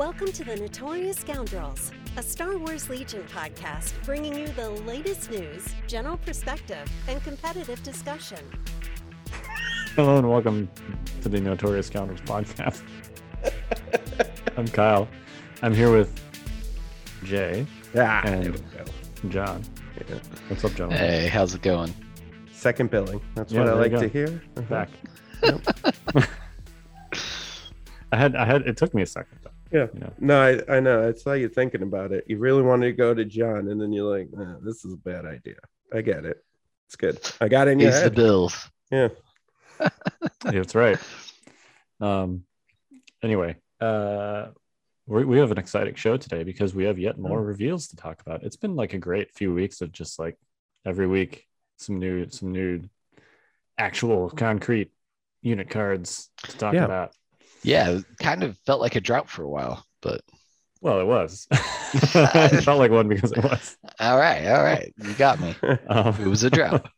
Welcome to the Notorious Scoundrels, a Star Wars Legion podcast bringing you the latest news, general perspective, and competitive discussion. Hello and welcome to the Notorious Scoundrels podcast. I'm Kyle. I'm here with Jay Yeah, And- there we go. Jon. Yeah. What's up, Jon? Hey, how's it going? Second billing. That's Yeah, what I like to hear. Uh-huh. Back. I had I had it took me a second though. Yeah. You know. No, I, I know. I saw you thinking about it. You really wanted to go to Jon, and then you're like, nah, "This is a bad idea." I get it. It's good. I got it in your Pays the bills. Yeah. Yeah, that's right. Um anyway, uh we we have an exciting show today because we have yet Hmm. more reveals to talk about. It's been like a great few weeks of just like every week some new some new actual concrete unit cards to talk Yeah. about. Yeah, it kind of felt like a drought for a while, but Well, it was. it felt like one because it was. all right, all right, you got me. Um, It was a drought.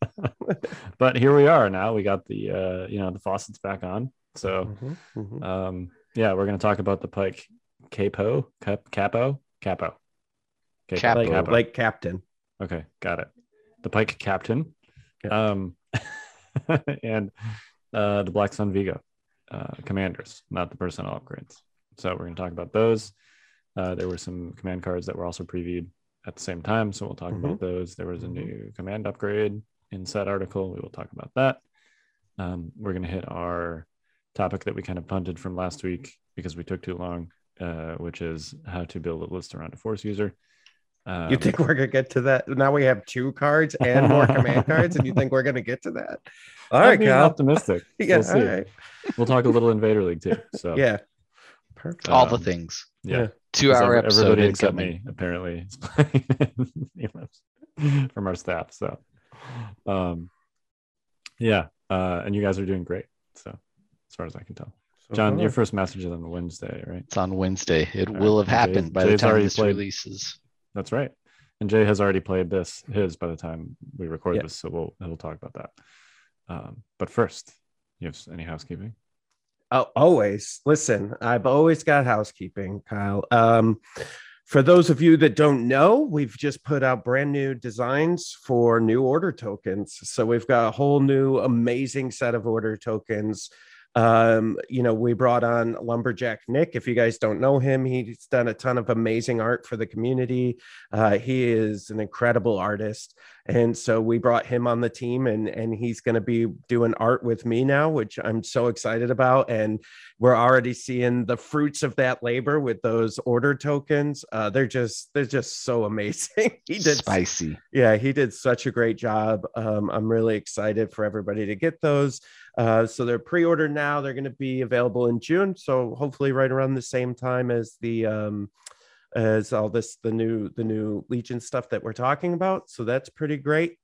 but here we are now. We got the uh, you know the faucets back on. So Mhm, mhm. um, yeah, we're gonna talk about the Pike Capo Cap, Capo Capo. Okay, Capo. like, like Captain. Okay, got it. The Pike Captain. Yeah. Um, and uh, the Black Sun Vigo uh, commanders, not the personnel upgrades. So we're going to talk about those. Uh, there were some command cards that were also previewed at the same time. So we'll talk about those. There was a Mhm. new command upgrade in said article. We will talk about that. Um, we're going to hit our topic that we kind of punted from last week because we took too long, uh, which is how to build a list around a force user. Um, You think we're gonna get to that? Now we have two cards and more command cards, and you think we're gonna get to that? All I'm right, being Kyle. optimistic. Yeah, we'll see. all right. We'll talk a little Invader League too. So Yeah. Perfect. All the Um, things. yeah. Yeah. Two 'Cause hour every- episode everybody except incoming. me apparently is playing emails from our staff. So, um, yeah, uh, and you guys are doing great. So, as far as I can tell, Jon, your first message is on Wednesday, right? It's on Wednesday. It All will right, have Jay- happened by Jay's the time this played- releases. That's right. And Jay has already played this his by the time we record this, so we'll we'll talk about that. Um, but first, you have any housekeeping? Oh, always. Listen, I've always got housekeeping, Kyle. Um, for those of you that don't know, we've just put out brand new designs for new order tokens. So we've got a whole new amazing set of order tokens. Um, you know, we brought on Lumberjack Nick. If you guys don't know him, he's done a ton of amazing art for the community. Uh, he is an incredible artist. And so we brought him on the team and and he's going to be doing art with me now, which I'm so excited about. And we're already seeing the fruits of that labor with those order tokens. Uh, they're just they're just so amazing. he did Spicy. yeah, he did such a great job. Um, I'm really excited for everybody to get those. Uh, so they're pre-ordered now. They're going to be available in June. So hopefully, right around the same time as the um, as all this the new the new Legion stuff that we're talking about. So that's pretty great.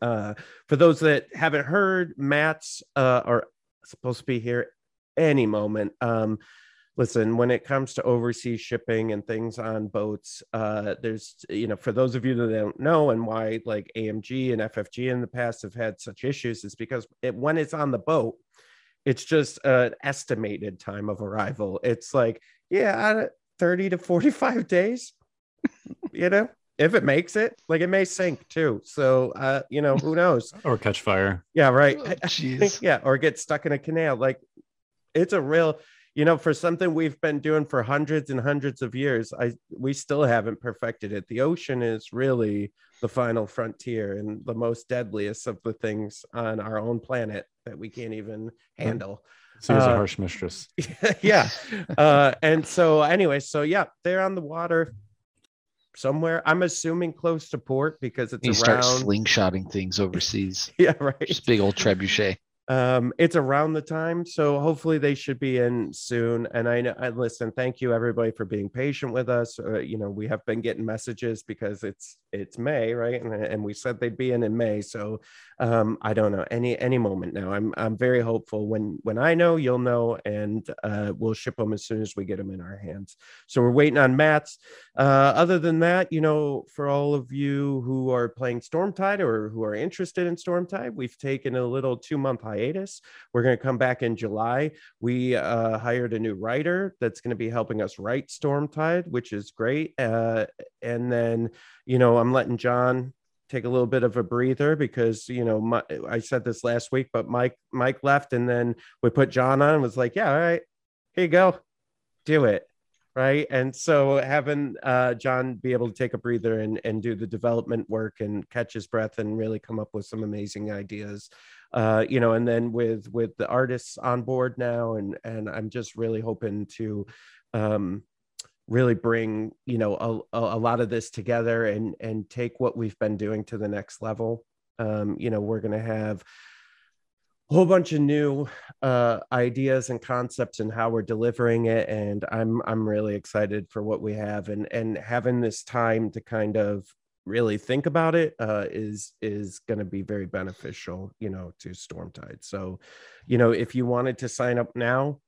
Uh, for those that haven't heard, mats uh, are supposed to be here any moment. Um, listen when it comes to overseas shipping and things on boats uh there's you know for those of you that don't know and why like amg and ffg in the past have had such issues is because it, when it's on the boat it's just an estimated time of arrival. It's like yeah 30 to 45 days you know if it makes it like it may sink too. So uh you know who knows? Or catch fire? yeah right. Oh, yeah or get stuck in a canal. Like it's a real you know for something we've been doing for hundreds and hundreds of years i we still haven't perfected it the ocean is really the final frontier and the most deadliest of the things on our own planet that we can't even handle She was a Uh, harsh mistress. yeah uh and so anyway so yeah they're on the water somewhere i'm assuming close to port because it's You around start slingshotting things overseas. yeah right Just big old trebuchet. Um it's around the time so hopefully they should be in soon and i i listen thank you everybody for being patient with us uh, you know we have been getting messages because it's it's may right and, and we said they'd be in in may so um i don't know any any moment now i'm i'm very hopeful when when i know you'll know and uh we'll ship them as soon as we get them in our hands so we're waiting on mats uh other than that you know for all of you who are playing stormtide or who are interested in stormtide we've taken a little two month hiatus. We're going to come back in July. We uh, hired a new writer that's going to be helping us write Stormtide, which is great. Uh, and then, you know, I'm letting Jon take a little bit of a breather because you know my, I said this last week, but Mike Mike left, and then we put Jon on and was like, yeah, all right, here you go, do it right? And so having uh, Jon be able to take a breather and, and do the development work and catch his breath and really come up with some amazing ideas uh, you know and then with with the artists on board now and and i'm just really hoping to um, really bring you know a, a lot of this together and and take what we've been doing to the next level. Um, you know we're going to have whole bunch of new uh, ideas and concepts and how we're delivering it and i'm i'm really excited for what we have and and having this time to kind of really think about it uh, is is going to be very beneficial you know to stormtide so you know if you wanted to sign up now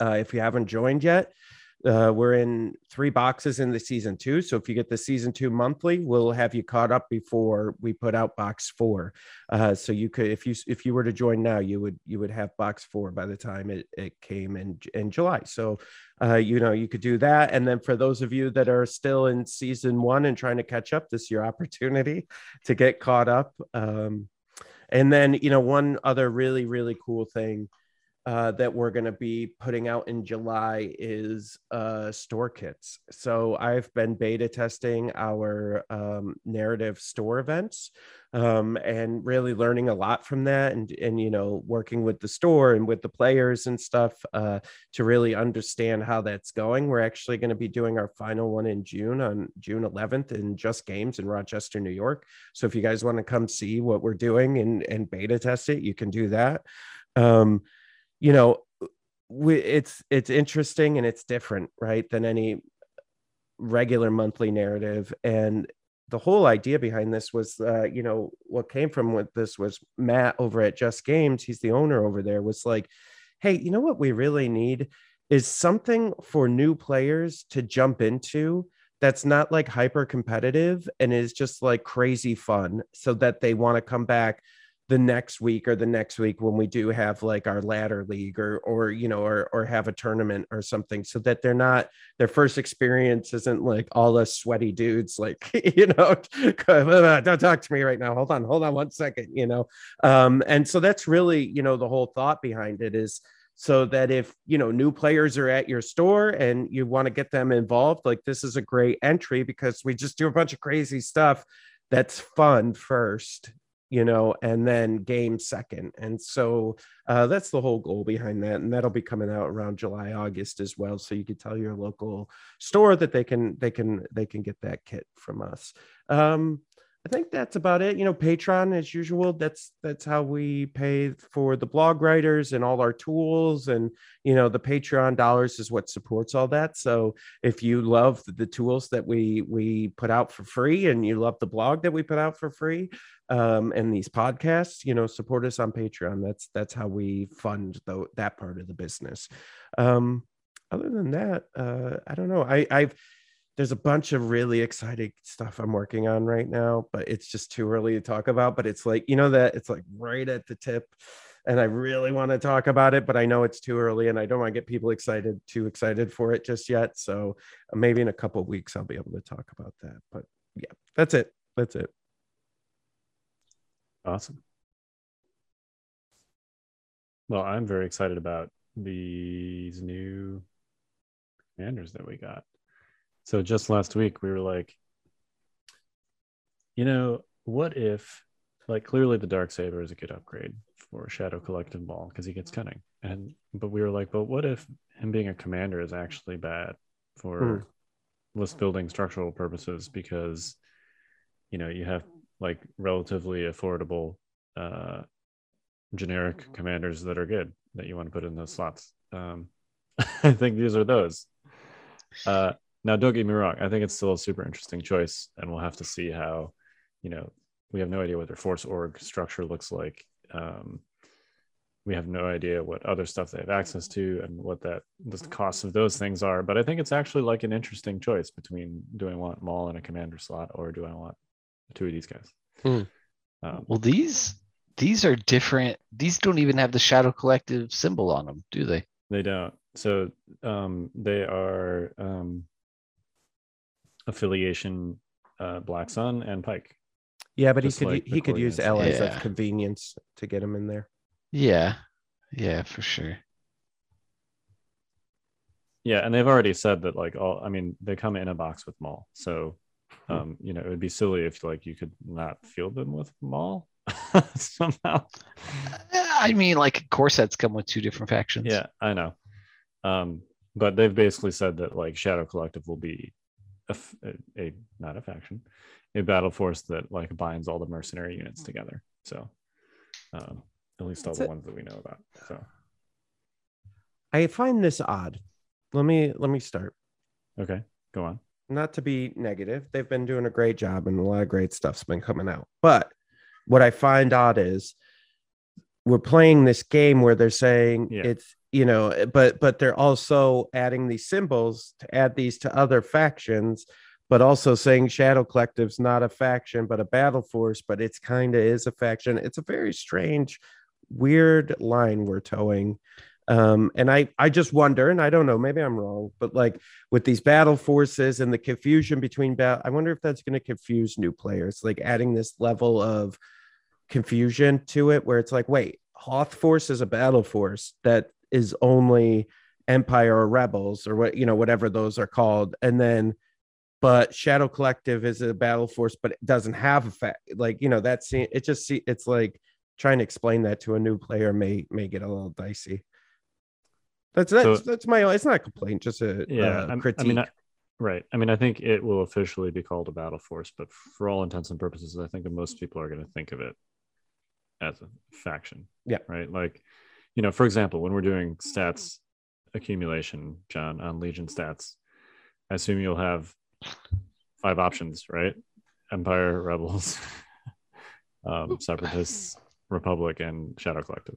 uh, if you haven't joined yet uh, we're in three boxes in the season two. So if you get the season two monthly, we'll have you caught up before we put out box four. Uh, so you could, if you if you were to join now, you would you would have box four by the time it, it came in in July. So uh, you know you could do that. And then for those of you that are still in season one and trying to catch up, this is your opportunity to get caught up. Um, and then you know one other really really cool thing uh, that we're going to be putting out in July is uh, store kits. So I've been beta testing our um, narrative store events um, and really learning a lot from that, and and you know working with the store and with the players and stuff uh, to really understand how that's going. We're actually going to be doing our final one in June on June 11th in Just Games in Rochester, New York. So if you guys want to come see what we're doing and and beta test it, you can do that. Um, you know we, it's it's interesting and it's different right than any regular monthly narrative. And the whole idea behind this was uh, you know what came from what this was matt over at just games he's the owner over there was like hey you know what we really need is something for new players to jump into that's not like hyper competitive and is just like crazy fun so that they want to come back the next week or the next week when we do have like our ladder league or or you know or or have a tournament or something so that they're not their first experience isn't like all us sweaty dudes like you know don't talk to me right now. Hold on hold on one second you know? Um and so that's really you know the whole thought behind it is so that if you know new players are at your store and you want to get them involved like this is a great entry because we just do a bunch of crazy stuff that's fun first you know, and then game second. And so uh, that's the whole goal behind that. And that'll be coming out around July, August as well. So you can tell your local store that they can they can they can get that kit from us. Um, I think that's about it. You know, Patreon as usual. That's that's how we pay for the blog writers and all our tools. And you know, the Patreon dollars is what supports all that. So if you love the tools that we we put out for free, and you love the blog that we put out for free, um, and these podcasts, you know, support us on Patreon. That's that's how we fund the, that part of the business. Um, other than that, uh, I don't know. I I've there's a bunch of really exciting stuff I'm working on right now, but it's just too early to talk about. But it's like, you know, that it's like right at the tip. And I really want to talk about it, but I know it's too early and I don't want to get people excited, too excited for it just yet. So uh, maybe in a couple of weeks, I'll be able to talk about that. But yeah, that's it. That's it. Awesome. Well, I'm very excited about these new commanders that we got. So just last week we were like, you know, what if like clearly the dark saber is a good upgrade for Shadow Collective Ball because he gets cunning. And but we were like, but what if him being a commander is actually bad for mm. list building structural purposes because you know you have like relatively affordable uh generic commanders that are good that you want to put in those slots. Um I think these are those. Uh now, don't get me wrong. I think it's still a super interesting choice, and we'll have to see how, you know, we have no idea what their force org structure looks like. Um, we have no idea what other stuff they have access to and what that the costs of those things are. But I think it's actually like an interesting choice between do I want Maul in a commander slot or do I want two of these guys? Hmm. Um, well, these these are different. These don't even have the Shadow Collective symbol on them, do they? They don't. So um, they are um, affiliation uh, Black Sun and Pike. Yeah, but he could like he could use Victorians. allies Yeah. of convenience to get him in there. Yeah. Yeah, for sure. Yeah, and they've already said that like all I mean, they come in a box with Maul. So Hmm. um, you know, it would be silly if like you could not field them with Maul somehow. I mean, like corsets come with two different factions. Yeah, I know. Um, but they've basically said that like Shadow Collective will be a, a- a- not a faction, a battle force that like binds all the mercenary units together. So um, at least all That's the it. ones that we know about. So I find this odd. Let me let me start. okay, go on. Not to be negative, they've been doing a great job and a lot of great stuff's been coming out. But what I find odd is we're playing this game where they're saying Yeah. it's you know, but but they're also adding these symbols to add these to other factions, but also saying Shadow Collective's not a faction but a battle force, but it's kind of is a faction. It's a very strange, weird line we're toeing um and i i just wonder and i don't know maybe i'm wrong but like with these battle forces and the confusion between battle i wonder if that's going to confuse new players like adding this level of confusion to it where it's like wait hoth force is a battle force that is only empire or rebels or what you know whatever those are called and then but shadow collective is a battle force but it doesn't have a fact like you know that's it just see it's like trying to explain that to a new player may may get a little dicey that's that's So- that's my it's not a complaint just a Yeah, uh, critique I mean, I, right. I mean, I think it will officially be called a battle force, but for all intents and purposes, I think that most people are going to think of it as a faction. Yeah. Right. Like, you know, for example, when we're doing stats accumulation, Jon, on Legion stats, I assume you'll have five options, right? Empire, Rebels, um, Separatists, Republic, and Shadow Collective.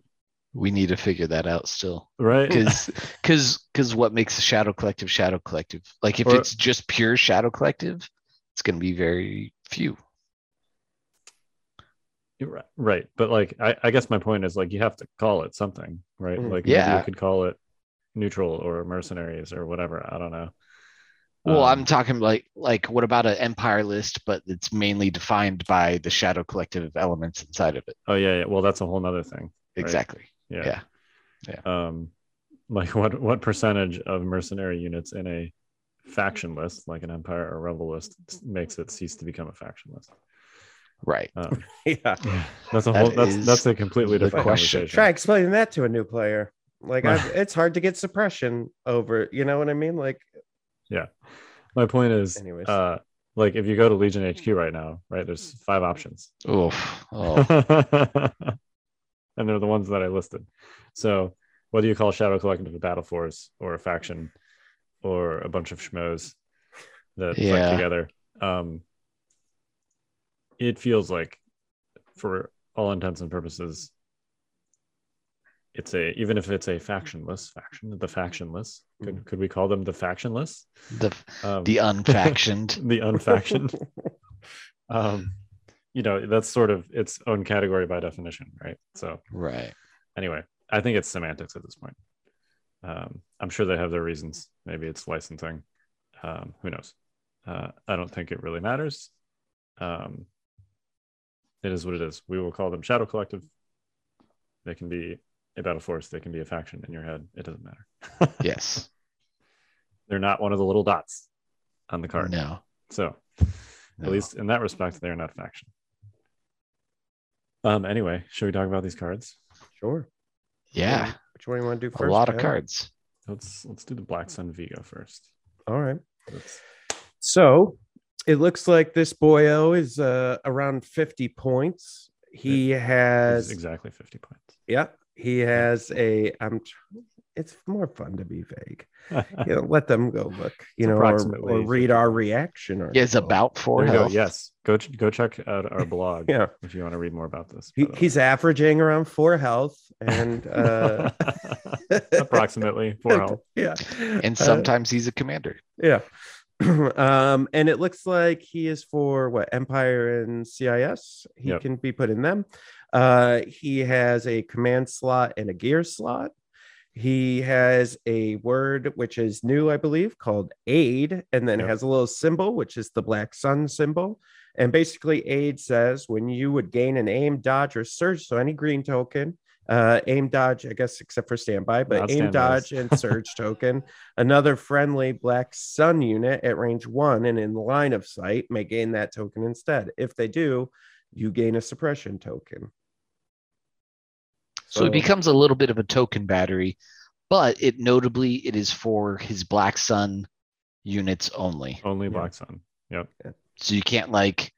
We need to figure that out still. Right. Because because because what makes a shadow collective shadow collective? Like if Or- it's just pure shadow collective, it's gonna be very few. Right, right. But like, I, I guess my point is like you have to call it something, right? Mm. Like, maybe Yeah. you could call it neutral or mercenaries or whatever. I don't know. Well, Um, I'm talking like like what about an empire list, but it's mainly defined by the shadow collective elements inside of it. Oh yeah, yeah. Well, that's a whole nother thing. Right. Exactly. Yeah. Yeah. Um, like what what percentage of mercenary units in a faction list, like an empire or rebel list, makes it cease to become a faction list? Right. Um, yeah yeah, that's a That whole. That's that's a completely different question. try explaining that to a new player like I've, it's hard to get suppression over you know what i mean like Yeah. My point is, Anyways. uh, like if you go to Legion HQ right now, right? There's five options. Oof. Oh, and they're the ones that I listed. So whether you call Shadow Collective a battle force or a faction or a bunch of schmoes that fight Yeah. together, um, it feels like, for all intents and purposes, it's a even if it's a factionless faction, the factionless. Could could we call them the factionless? the Um, the unfactioned. the unfactioned. um, you know, that's sort of its own category by definition, right? So right. anyway, I think it's semantics at this point. Um, I'm sure they have their reasons. Maybe it's licensing. Um, who knows? Uh, I don't think it really matters. Um, it is what it is. We will call them Shadow Collective. They can be a battle force. They can be a faction in your head. It doesn't matter. Yes. They're not one of the little dots on the card. No. So no. at least in that respect, they're not a faction. Um. Anyway, should we talk about these cards? sure Yeah. which one you want to do first? A lot of Ben? cards. Let's let's do the Black Sun Vigo first. all right Let's- So it looks like this boyo is uh, around 50 points. He It's has, exactly fifty points. yeah, he has a. I'm. It's more fun to be vague. You know, let them go look. You It's know, or, or read our points. reaction. Yeah, it's about four go. health. Yes, go go check out our blog Yeah, if you want to read more about this. he, he's averaging around four health, and uh, approximately four health. Yeah, And Uh, sometimes he's a commander. Yeah. um, and it looks like he is for what Empire and CIS. He Yep. can be put in them. Uh, he has a command slot and a gear slot. He has a word which is new, I believe, called aid, and then it Yep. has a little symbol, which is the black sun symbol. And basically, aid says when you would gain an aim, dodge, or surge, so any green token, uh, aim, dodge, I guess, except for standby, but Not aim, standbys. dodge, and surge token. Another friendly black sun unit at range one and in line of sight may gain that token instead. If they do, you gain a suppression token. So it becomes a little bit of a token battery, but it notably it is for his Black Sun units only. Only Yeah. Black Sun. Yep. So you can't like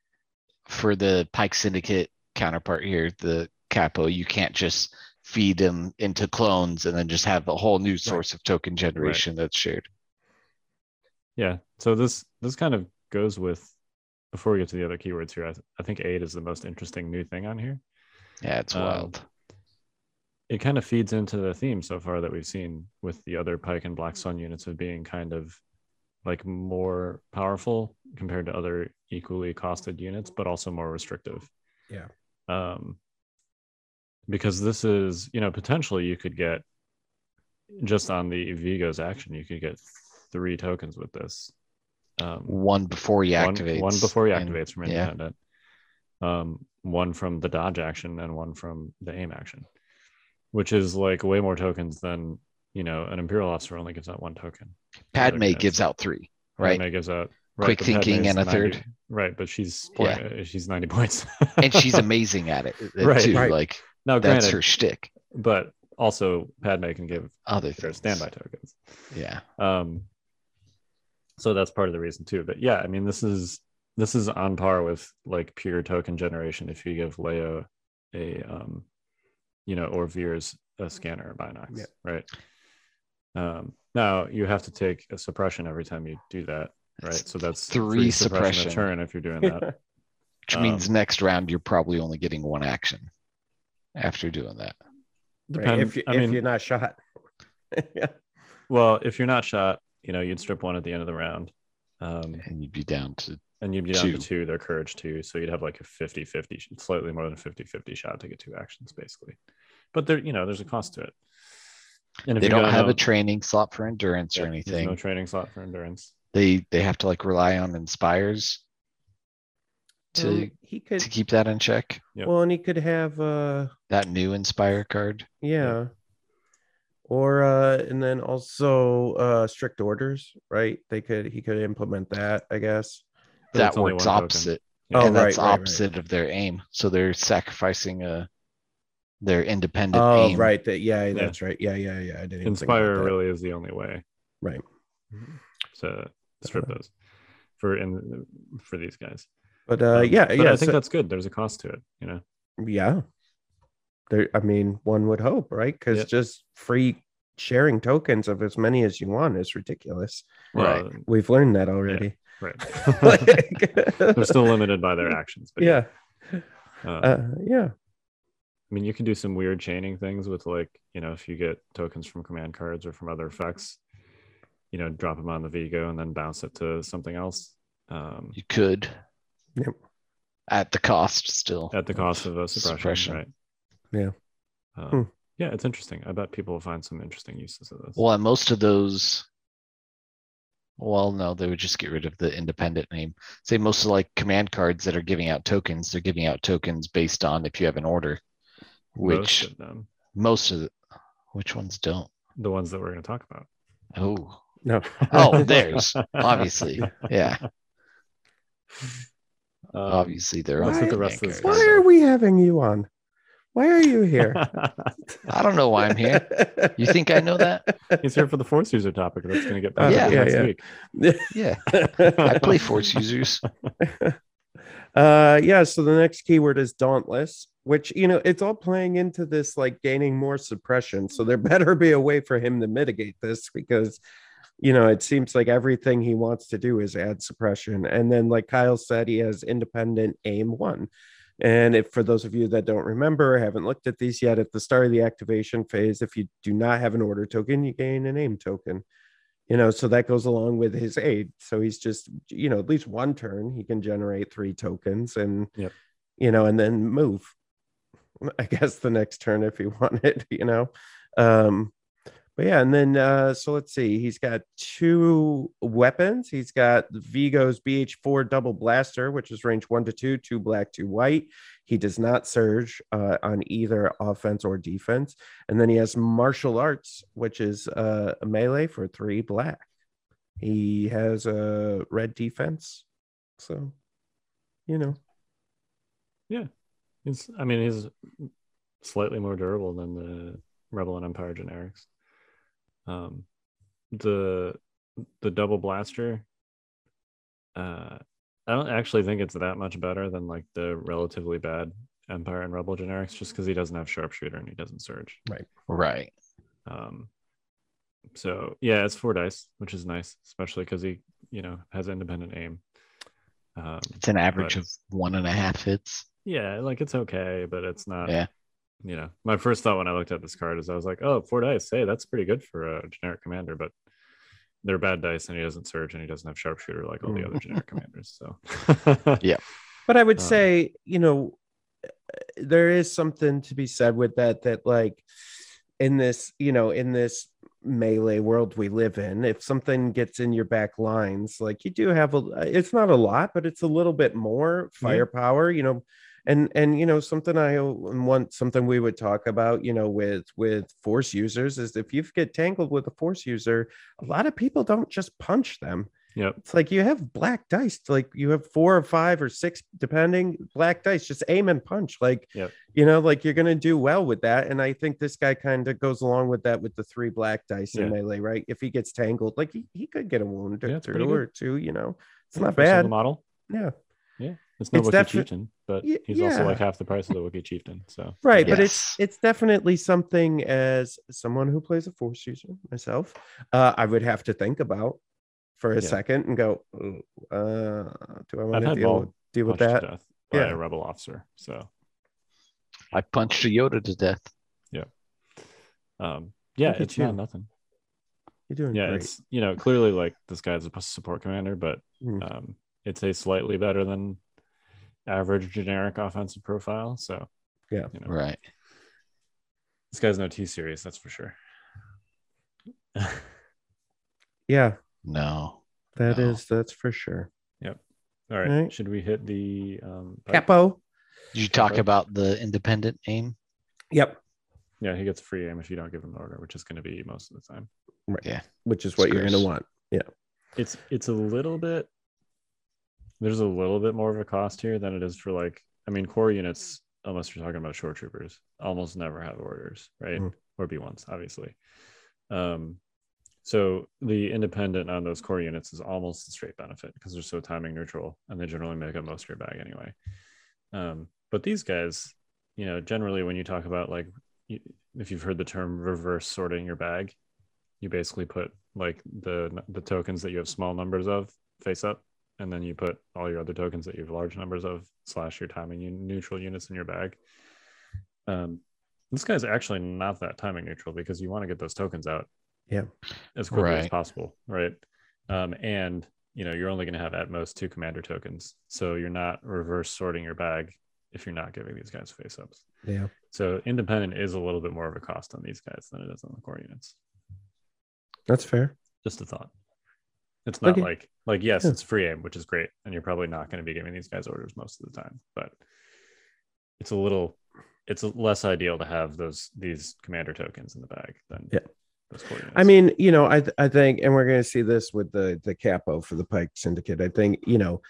for the Pike Syndicate counterpart here, the Capo, you can't just feed them into clones and then just have a whole new source of token generation that's shared. Yeah. So this this kind of goes with before we get to the other keywords here. I, th- I think aid is the most interesting new thing on here. Yeah, it's Um, wild. It kind of feeds into the theme so far that we've seen with the other Pike and Black Sun units of being kind of like more powerful compared to other equally costed units, but also more restrictive. Yeah. Um, because this is, you know, potentially you could get just on the Vigo's action, you could get three tokens with this. Um, One before he one, activates. one before he and- activates from yeah. independent um one from the dodge action and one from the aim action which is like way more tokens than you know an imperial officer only gives out one token Padme gives out three, right? Padme gives out Quick thinking and a 90 third. right but she's uh, she's 90 points and she's amazing at it uh, Right, too. right. Like now that's granted her shtick. but also padme can give Other their standby tokens Yeah. um so that's part of the reason too but yeah i mean this is this is on par with like pure token generation if you give leo a um you know or veers a scanner or binox Yeah. right um now you have to take a suppression every time you do that right It's so that's three a suppression. turn if you're doing that Which Um, means next round you're probably only getting one action after doing that. Right, if, you, i if mean you're not shot. yeah. well if you're not shot you know you'd strip one at the end of the round um And you'd be down to and you'd be down to Two. two their courage two so you'd have like a 50 50 slightly more than a 50 50 shot to get two actions basically but there you know there's a cost to it and if they you don't have no- a training slot for endurance or yeah, there's anything. no training slot for endurance they they have to like rely on inspires to Um, he could to keep that in check. Yep. well and he could have uh That new inspire card. yeah or uh and then also uh strict orders right they could he could implement that i guess But that only works one token. opposite. Oh, and that's right, right, right. opposite of their aim. So they're sacrificing a their independent oh aim. right that yeah, that's right yeah yeah yeah i didn't even think about inspire really is the only way right to strip Uh, those for in for these guys but uh Um, yeah but yeah i think so- that's good. There's a cost to it you know? Yeah. There i mean one would hope right? Because Yeah. just free sharing tokens of as many as you want is ridiculous. Right. We've learned that already. right. Like- they're still limited by their actions but yeah. uh, uh, yeah. I mean, you can do some weird chaining things with like, you know, if you get tokens from command cards or from other effects, you know, drop them on the Vigo and then bounce it to something else. Um, You could. Yep. At the cost still. at the cost of a suppression, Suppression. right? Yeah. Um, Hmm. Yeah, it's interesting. I bet people will find some interesting uses of this. Well, and most of those well, no, they would just get rid of the independent aim. Say most of like command cards that are giving out tokens, they're giving out tokens based on if you have an order. Most Which of them, most of the which ones don't? the ones that we're going to talk about. Oh, no oh, there's obviously, yeah, Um, obviously they're let's on look the command rest of this cards. why are we having you on why are you here I don't know why I'm here. You think I know that? He's here for the Force user topic. That's going to get back yeah, next yeah. week. Yeah, I play Force users. Uh, yeah. So the next keyword is dauntless, which you know it's all playing into this like gaining more suppression. So there better be a way for him to mitigate this because you know it seems like everything he wants to do is add suppression. And then, like Kyle said, he has independent aim one. And if for those of you that don't remember, haven't looked at these yet, at the start of the activation phase, if you do not have an order token, you gain an aim token you know so that goes along with his aid so he's just you know at least one turn he can generate three tokens and Yep. you know and then move I guess the next turn if he wanted, you know. Um, but yeah, and then uh, so let's see. He's got two weapons. He's got Vigo's BH4 double blaster, which is range one to two, two black, two white. He does not surge uh, on either offense or defense. And then he has martial arts, which is uh, a melee for three black. He has a red defense. So, you know, yeah, He's, I mean, he's slightly more durable than the Rebel and Empire generics. Um, the the double blaster. Uh, I don't actually think it's that much better than like the relatively bad Empire and Rebel generics, just because he doesn't have sharpshooter and he doesn't surge. Right. Right. Um, so yeah, it's four dice, which is nice, especially because he, you know, has independent aim. Um, It's an average but- of one and a half hits. yeah, like it's okay, but it's not. Yeah. You know, my first thought when I looked at this card is I was like, oh, four dice. Hey, that's pretty good for a generic commander, but they're bad dice and he doesn't surge and he doesn't have sharpshooter like all the other generic commanders. So yeah. but I would Um, say, you know, there is something to be said with that, that like in this, you know, in this melee world we live in, if something gets in your back lines, like you do have a, it's not a lot, but it's a little bit more Yeah. firepower, you know, and and you know something i want something we would talk about you know with with force users is if you get tangled with a force user a lot of people don't just punch them. Yeah it's like you have black dice like you have four or five or six depending black dice just aim and punch. Like Yep. you know like you're gonna do well with that. And i think this guy kind of goes along with that with the three black dice in melee right? If he gets tangled like he, he could get a wound Yeah, or two or two you know? It's Yeah, not for a single bad. model. Yeah. Yeah It's no It's Wookiee defi- chieftain, but Y- he's also like half the price of the Wookiee chieftain. So right but it's Yes. it's definitely something as someone who plays a force user myself uh i would have to think about for a Yeah. second and go uh do i want to deal with, deal with punched to that death by Yeah. a rebel officer. So I punched a Yoda to death. Yeah. Um, yeah, Look at it's not nothing. you're doing Yeah, great it's you know clearly like this guy's a support commander, but Mm. um, it's a slightly better than average generic offensive profile. So Yeah. you know, Right. this guy's no T series, that's for sure. yeah No. that No. is that's for sure Yep. All right, Right. should we hit the um, capo Did you talk Okay. about the independent aim? yep Yeah, he gets a free aim if you don't give him an order, which is going to be most of the time. Right. Yeah. Which is what you're going to want. Yeah. It's it's a little bit. There's a little bit more of a cost here than it is for like I mean core units, unless you're talking about shore troopers, almost never have orders, right? Mhm. Or B ones, obviously. Um, so the independent on those core units is almost a straight benefit because they're so timing neutral and they generally make up most of your bag anyway. Um, but these guys, you know, generally when you talk about like if you've heard the term reverse sorting your bag, you basically put like the the tokens that you have small numbers of face up, and then you put all your other tokens that you have large numbers of slash your timing un- neutral units in your bag. Um, this guy's actually not that timing neutral because you want to get those tokens out, Yeah. as quickly as possible, right? Um, and you know you're only going to have at most two commander tokens, so you're not reverse sorting your bag if you're not giving these guys face ups. yeah So independent is a little bit more of a cost on these guys than it is on the core units. that's fair Just a thought. It's not Okay. like like yes, Yeah. it's free aim, which is great, and you're probably not going to be giving these guys orders most of the time, but it's a little it's less ideal to have those these commander tokens in the bag than Yeah. I mean, you know, I th- I think, and we're going to see this with the the capo for the Pike Syndicate. I think, you know,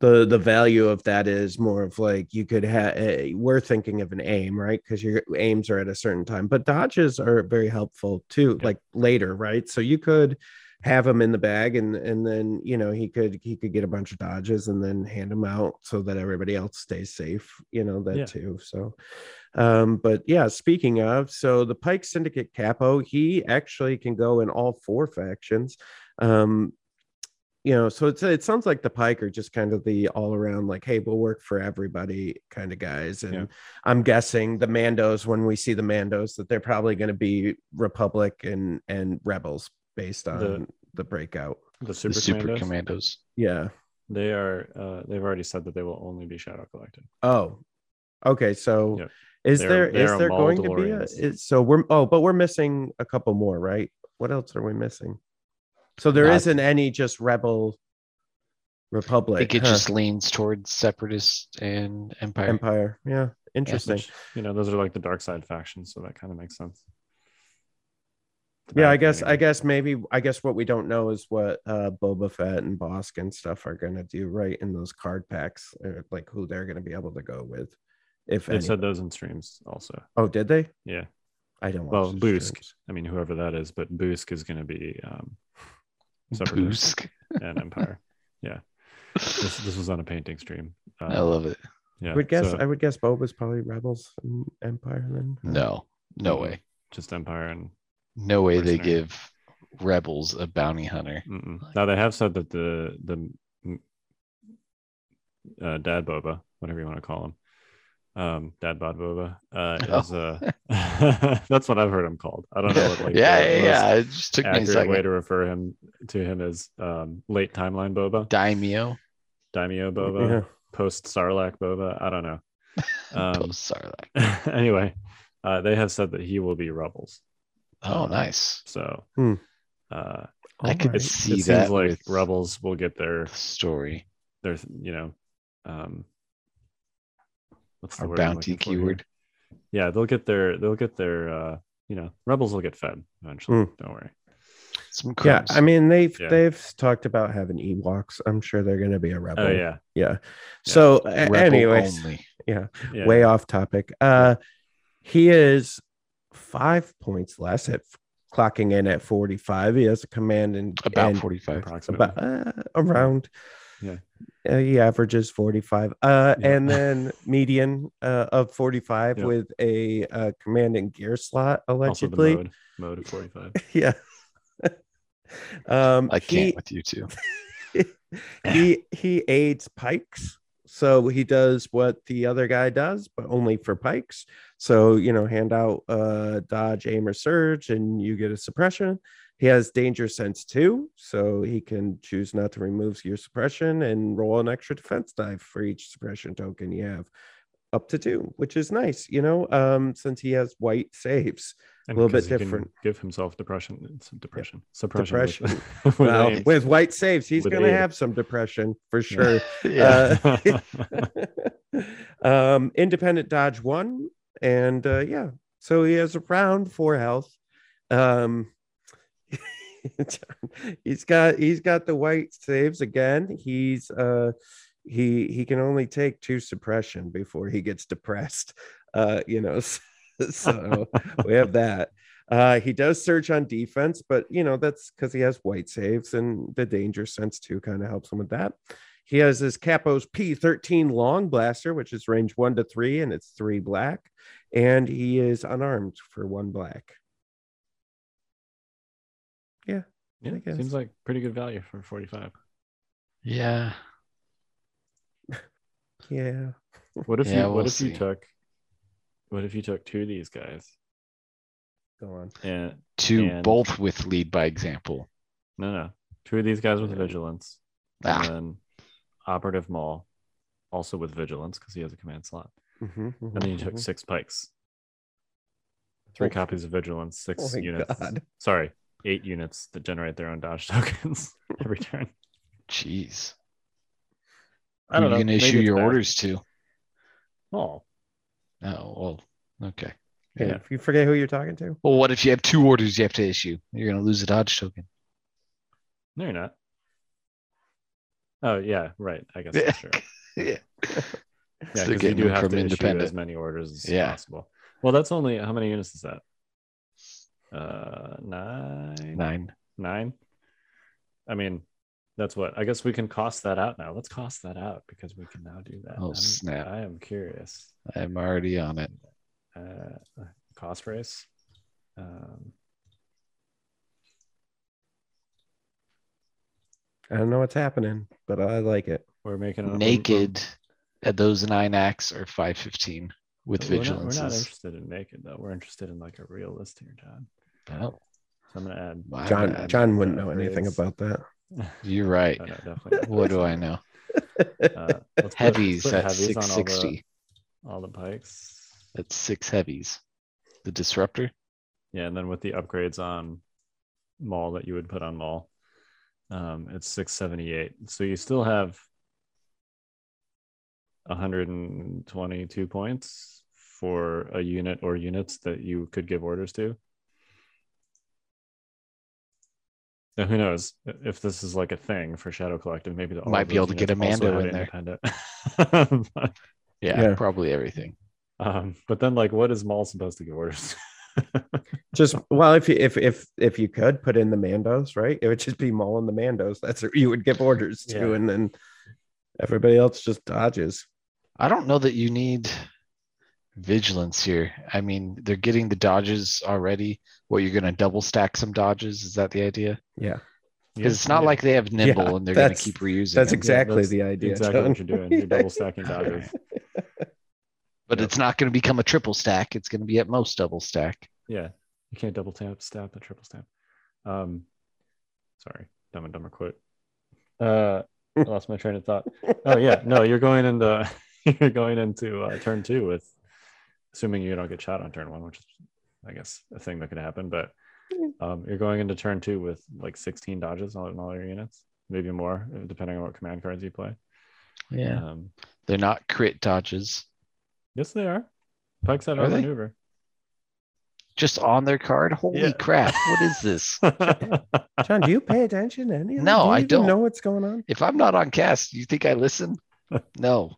the the value of that is more of like you could have. Eh, we're thinking of an aim, right? Because your aims are at a certain time, but dodges are very helpful too, Yeah. like later, right? So you could have him in the bag, and and then you know he could he could get a bunch of dodges and then hand them out so that everybody else stays safe. You know that Yeah. too. So um, but yeah, speaking of, so the Pike Syndicate Capo, he actually can go in all four factions. Um, you know, so it's it sounds like the Pike are just kind of the all around, like, hey, we'll work for everybody kind of guys. And Yeah. I'm guessing the Mandos, when we see the Mandos, that they're probably going to be Republic and and Rebels based on the, The- breakout. the super, the super commandos, commandos. Yeah. they are uh, they've already said that they will only be shadow collective. Oh, okay. So Yep. Is They're- there is they're there going to be a is, so we're oh but we're missing a couple more, right? What else are we missing? So there Not- not any just rebel I republic think it huh, just leans towards separatist and empire. empire. Yeah, interesting. Which, you know, those are like the dark side factions, so that kind of makes sense. The yeah, I guess I guess maybe I guess what we don't know is what uh Boba Fett and Bossk and stuff are gonna do right in those card packs, or like who they're gonna be able to go with. If They any. said those in streams also. oh, did they? Yeah. I don't Well, watch the Boosk. streams. I mean, whoever that is, but Boosk is going to be um, Boosk. and Empire. Yeah. This, this was on a painting stream. Uh, I love it. Yeah. I would guess so I would guess Boba's probably rebels and Empire then. No, no way. just Empire and No way they give rebels a bounty hunter. Mm-mm. Now they have said that the the mm, uh, Dad Boba, whatever you want to call him, um, Dad Bod Boba, uh, Oh. is uh, that's what I've heard him called. I don't know what like yeah, the yeah, yeah. It just took me a accurate way to refer him to him as um, late timeline Boba, Daimyo. Daimyo Boba, Yeah. post Sarlacc Boba. I don't know. Um, Post Sarlacc. anyway, uh, they have said that he will be Rebels. Oh, Um, nice. So. Hmm. Uh, I could Alright. see it seems that like rebels will get their story. their you know um what's the Our word bounty looking here? keyword. yeah they'll get their they'll get their uh you know rebels will get Fett eventually Hmm. don't worry Some Yeah. I mean they've Yeah. they've talked about having Ewoks. I'm sure they're going to be a rebel. oh yeah yeah. So, a- Rebel anyways, yeah, yeah way off topic. Uh, he is five points less at clocking in at 45. He has a command and About and 45. approximately about uh, around. Yeah. Uh, he averages 45 uh Yeah. and then median uh, of 45 Yep. with a uh, command and gear slot allegedly mode mode of 45 yeah um I he- can't with you two. he he aids pikes so he does what the other guy does but only for pikes. So you know hand out uh dodge aim or surge and you get a suppression. He has danger sense too so he can choose not to remove your suppression and roll an extra defense dive for each suppression token you have. Up to two which is nice you know um since he has white saves and little bit 'cause he can different. give himself depression it's depression. Suppression Depression. with, with well aim. with white saves he's gonna have some depression for sure. Yeah. um independent dodge one and uh yeah. So he has around four health. Um he's got he's got the white saves again. He's uh he he can only take two suppression before he gets depressed. Uh you know so we have that uh he does surge on defense but you know that's because he has white saves and the danger sense too kind of helps him with that he has his Capos P13 long blaster, which is range one to three, and it's three black. And he is unarmed for one black. yeah I guess. seems like pretty good value for 45 yeah. Yeah. what if Yeah, you what we'll if you see. took what if you took two of these guys Go on. and Two And- both with lead by example. no no two of these guys with vigilance Ah. and then operative maul also with vigilance because he has a command slot Mhm, mhm, and then you took mhm. six pikes three Oh. copies of vigilance six Oh my units God. sorry eight units that generate their own dodge tokens every turn Jeez. I Who don't are know. you gonna Maybe issue your bad. orders to? oh Oh, well, okay. Hey, Yeah. If you forget who you're talking to, Well, what if you have two orders you have to issue? You're gonna lose a dodge token. no you're not oh yeah right i guess that's true yeah. yeah So because you do have from to issue as many orders as Yeah. possible well that's only how many units is that uh nine Nine. nine i mean that's what i guess we can cost that out now let's cost that out because we can now do that Oh, I'm- snap. i am curious I'm already on it. uh cost race um I don't know what's happening, but I like it. we're making a Naked at those nine acts are 515 with we're not, vigilance. we're not interested in naked though we're interested in like a real list here Jon Oh, so i'm gonna add Jon. Jon wouldn't know anything about that. You're right. no, no, definitely. What do I know? Uh, let's put- Heavies put at heavies on all the- 660. all the pikes That's six heavies. The disruptor. Yeah, and then with the upgrades on Maul that you would put on Maul, um, it's 678. So you still have 122 points for a unit or units that you could give orders to. Now, who knows if this is like a thing for Shadow Collective? Maybe the, Might be able to get a units also Mando in there. independent. But, Yeah, Yeah. probably everything. um, but then, like, what is Maul supposed to give orders? Just well, if you if if if you could put in the Mandos, right? It would just be Maul and the Mandos. That's what you would give orders to, Yeah. and then everybody else just dodges. I don't know that you need vigilance here. I mean, they're getting the dodges already. What you're going to double stack some dodges? Is that the idea? Yeah, Because it's not Yeah. like they have nimble Yeah, and they're going to keep reusing. that's it. exactly that's the idea. exactly Jon. what you're doing. You're double stacking dodges. but Yep. it's not going to become a triple stack. It's going to be at most double stack. Yeah, you can't double tap, stab, a triple stab. Um, sorry, Dumb and Dumber quote. Uh, I lost my train of thought. Oh yeah, no, you're going into you're going into uh, turn two with, assuming you don't get shot on turn one, which is, I guess, a thing that could happen. But um, you're going into turn two with like 16 dodges on all your units, maybe more, uh, depending on what command cards you play. Yeah. Um, They're not crit dodges. yes, they are. Pikes have Are maneuver. Just on their card? Holy Yeah. crap. What is this? Jon, do you pay attention to any? of No. Do I don't. know what's going on. if I'm not on cast, you think I listen? No.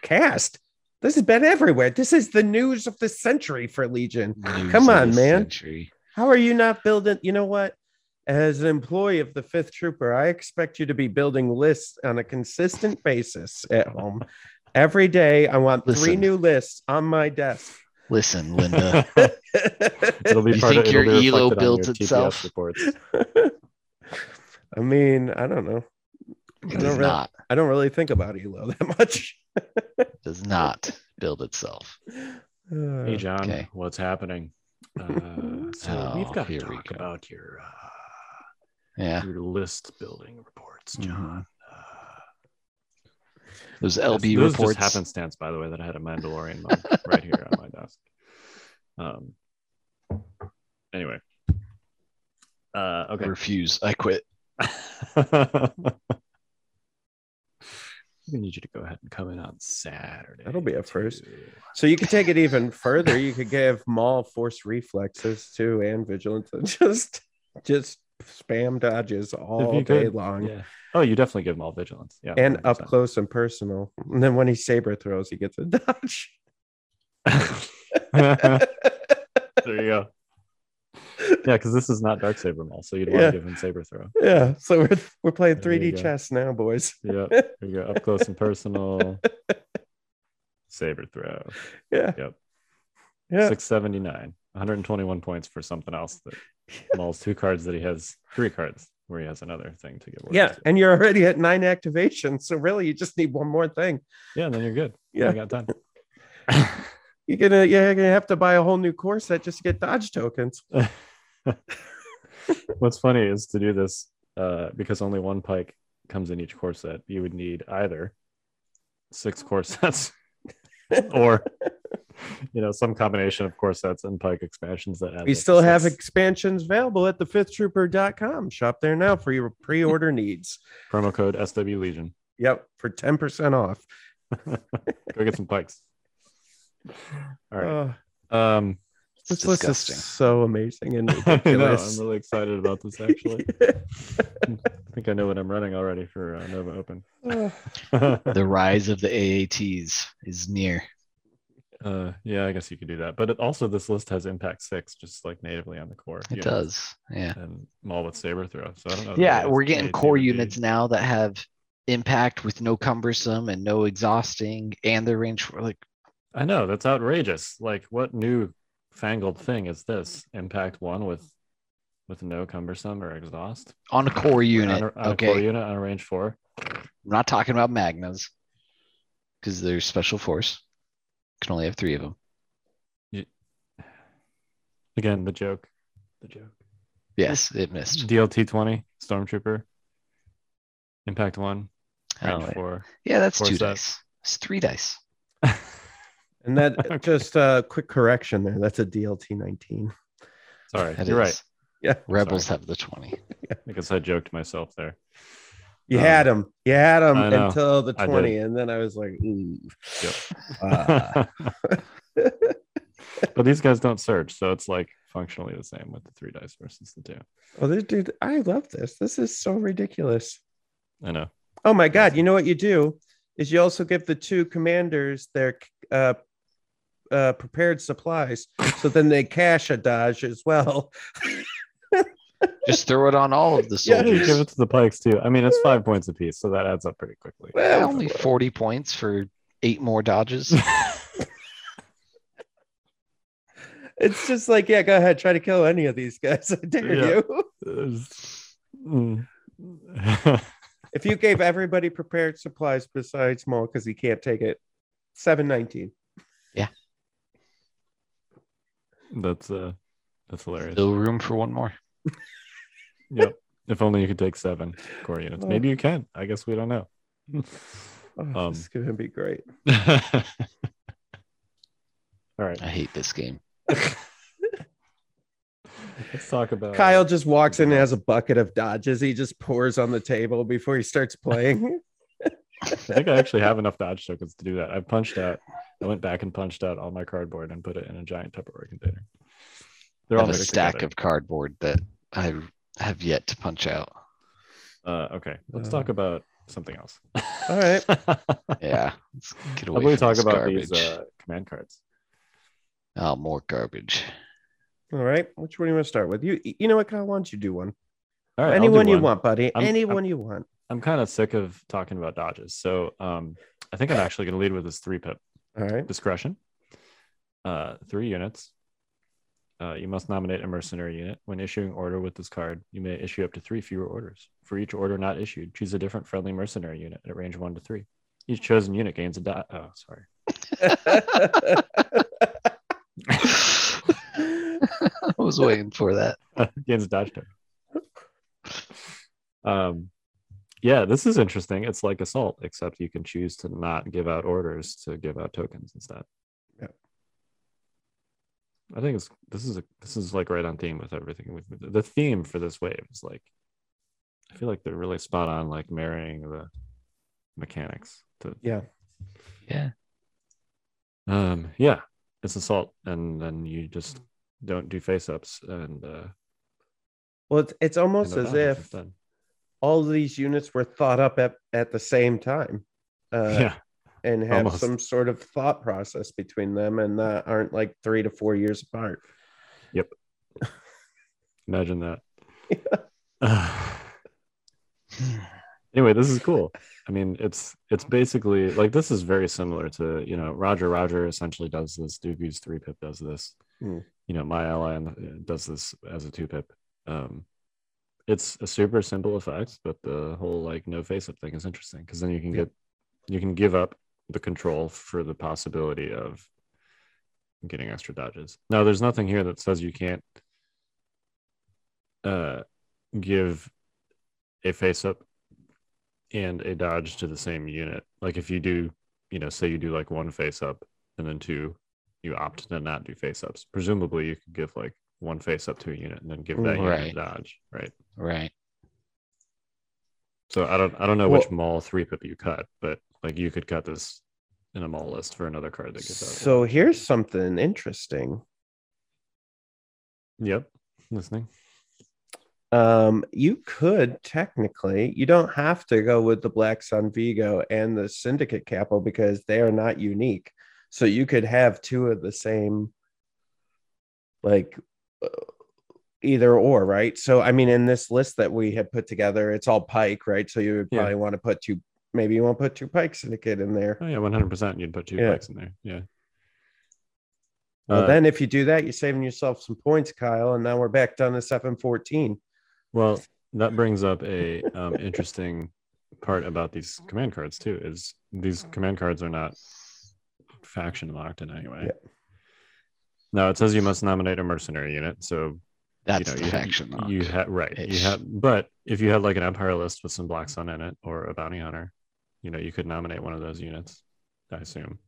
Cast. This has been everywhere. This is the news of the century for Legion. News Come on, man. century. How are you not building? You know what? As an employee of the Fifth Trooper, I expect you to be building lists on a consistent basis at home. Every day, I want three new lists on my desk. Listen, Linda. it'll be You part think of, your it'll be ELO builds your itself? I mean, I don't know. It don't does really- not. I don't really think about Elo that much. Does not build itself. Uh, Hey Jon, Okay. what's happening? Uh, so we've Oh, got to talk go. about your uh, Yeah. your list building reports, Jon. Uh, Those this- LB those reports. just happenstance, by the way, that I had a Mandalorian mug right here on my desk. Um. Anyway. Uh. I Okay. refuse. I quit. We need you to go ahead and come in on Saturday. That'll be a first. So you could take it even further. You could give Maul force reflexes too and vigilance and just just spam dodges all day could, long. Yeah. Oh, you definitely give all vigilance. Yeah. And up 100%. close and personal. And then when he saber throws, he gets a dodge. there you go. Yeah, because this is not Dark Saber Maul, so you'd want Yeah. to give him Saber Throw. yeah. So we're we're playing There 3D chess now, boys. There you go. Up close and personal. Saber Throw. Yeah. Yep. Yeah. 679. 121 points for something else that Maul's two cards that he has, three cards where he has another thing to give. Yeah. to. And you're already at nine activations. So really you just need one more thing. Yeah, and then you're good. Yeah. I got done. You're gonna yeah, you're gonna have to buy a whole new core set just to get dodge tokens. What's funny is to do this uh, because only one pike comes in each core set. You would need either six core sets or you know some combination of core sets and pike expansions that add We still have expansions available at thefifthtrooper.com. Shop there now for your pre-order needs. promo code SW Legion. Yep, for 10% off. Go get some pikes. All right. Oh, Um, It's this list is so amazing and I know, ridiculous. I'm really excited about this. Actually, I think I know what I'm running already for uh, Nova Open. The rise of the AATs is near. Uh, yeah, I guess you could do that. But it, also, this list has impact six, just like natively on the core. It units, does. Yeah. And Maul with saber throw. So I don't know. Yeah, we're getting would core be- units now that have impact with no cumbersome and no exhausting and the range for like I know that's outrageous. Like, what new fangled thing is this? Impact one with with no cumbersome or exhaust on a core unit. On a, on a okay. core unit on a range four. I'm not talking about Magnas because they're special force. Can only have three of them. Again, the joke. The joke. Yes, it missed. DLT twenty stormtrooper. Impact one. Oh, Range yeah. four. yeah, that's two set. dice. It's three dice. And that Okay. just a quick correction there. That's a DLT 19. Sorry, That you're right. Yeah. Rebels Sorry. have the 20. I guess I joked myself there. You Um, had him. You had him until the 20. And then I was like, ooh. Yep. Ah. but these guys don't search, so it's like functionally the same with the three dice versus the two. oh, this dude, I love this. This is so ridiculous. I know. Oh my God. You know what you do is you also give the two commanders their uh, uh, prepared supplies. So then they cash a dodge as well. Just throw it on all of the Yeah, You soldiers. give it to the pikes too. I mean, it's five points apiece, so that adds up pretty quickly. Well, Only 40 points for eight more dodges. It's just like, yeah, go ahead, try to kill any of these guys. I dare Yeah. you. Mm. If you gave everybody prepared supplies besides Maul because he can't take it, seven nineteen. That's uh, that's hilarious. Still room for one more. Yep. If only you could take seven core units. Maybe you can. I guess we don't know. Oh, Um, this is gonna be great. All right. I hate this game. Let's talk about Kyle just walks in and has a bucket of dodges. He just pours on the table before he starts playing. I think I actually have enough dodge tokens to do that. I punched out. I went back and punched out all my cardboard and put it in a giant Tupperware container. I They're all have a stack together. of cardboard that I have yet to punch out. Uh, okay, let's Uh, talk about something else. All right. Yeah. Let's get How away about we talk about garbage. these uh, command cards? Oh, more garbage. All right. Which one do you want to start with? You you know what, Kyle? Why don't you do one? All right, I'll do Anyone you want, buddy. I'm- Anyone you want. I'm kind of sick of talking about dodges, so um, I think I'm actually going to lead with this three pip All right. discretion. Uh, three units. Uh, you must nominate a mercenary unit. When issuing order with this card, you may issue up to three fewer orders. For each order not issued, choose a different friendly mercenary unit at range one to three. Each chosen unit gains a dot. Oh, sorry. I was waiting for that. gains a dodge token. Um, yeah, this is interesting. It's like assault, except you can choose to not give out orders to give out tokens instead. Yeah. I think it's this is a this is like right on theme with everything. With with- the theme for this wave is like, I feel like they're really spot on, like marrying the mechanics to yeah. Yeah. um yeah it's assault and then you just don't do face ups and uh Well, it's, it's almost as if instead. All of these units were thought up at, at the same time. Uh, yeah and have Almost. some sort of thought process between them and that aren't like three to four years apart. Yep. Imagine that. anyway, this is cool. I mean, it's it's basically like this is very similar to you know Roger Roger essentially does this. Doogie's three pip does this. Hmm. You know, my ally does this as a two pip. Um, it's a super simple effect, but the whole like no face up thing is interesting because then you can get you can give up the control for the possibility of getting extra dodges. Now, there's nothing here that says you can't uh, give a face up and a dodge to the same unit. Like if you do, you know, say you do like one face up and then two, you opt to not do face ups. Presumably, you could give like one face up to a unit and then give that unit Right. a dodge, right? Right. So I don't, I don't know which Maul three pip you cut, but like you could cut this in a Maul list for another card that gets out. So here's something interesting. Yep, listening. Um, you could technically, you don't have to go with the Black Sun Vigo and the Syndicate Capo because they are not unique. So you could have two of the same, like either or, right? So I mean, in this list that we had put together, it's all Pike, right? So you would Yeah. probably want to put two. Maybe you want to put two Pike Syndicate in there. Oh yeah, one hundred percent. You'd put two Yeah. pikes in there. Yeah. Well, Uh, then if you do that, you're saving yourself some points, Kyle. And now we're back down to seven fourteen. Well, that brings up a um, interesting part about these command cards too. Is these command cards are not faction locked in any way. Yeah. Now it says you must nominate a mercenary unit. So That's you know the you faction ha- lock. you have right. You Ish. have, but if you had like an empire list with some black sun in it or a bounty hunter, you know you could nominate one of those units. I assume.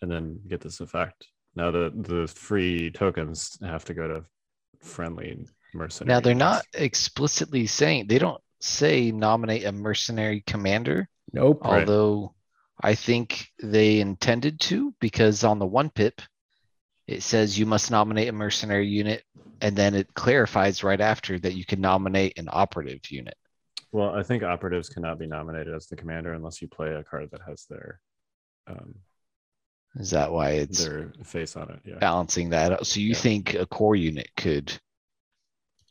and then get this effect. Now the the free tokens have to go to friendly mercenary. Now they're units. not explicitly saying they don't say nominate a mercenary commander, Nope. Right. although I think they intended to because on the one pip it says you must nominate a mercenary unit and then it clarifies right after that you can nominate an operative unit. Well, I think operatives cannot be nominated as the commander unless you play a card that has their um Is that why it's their face on it. Yeah. balancing that out? So you Yeah. think a core unit could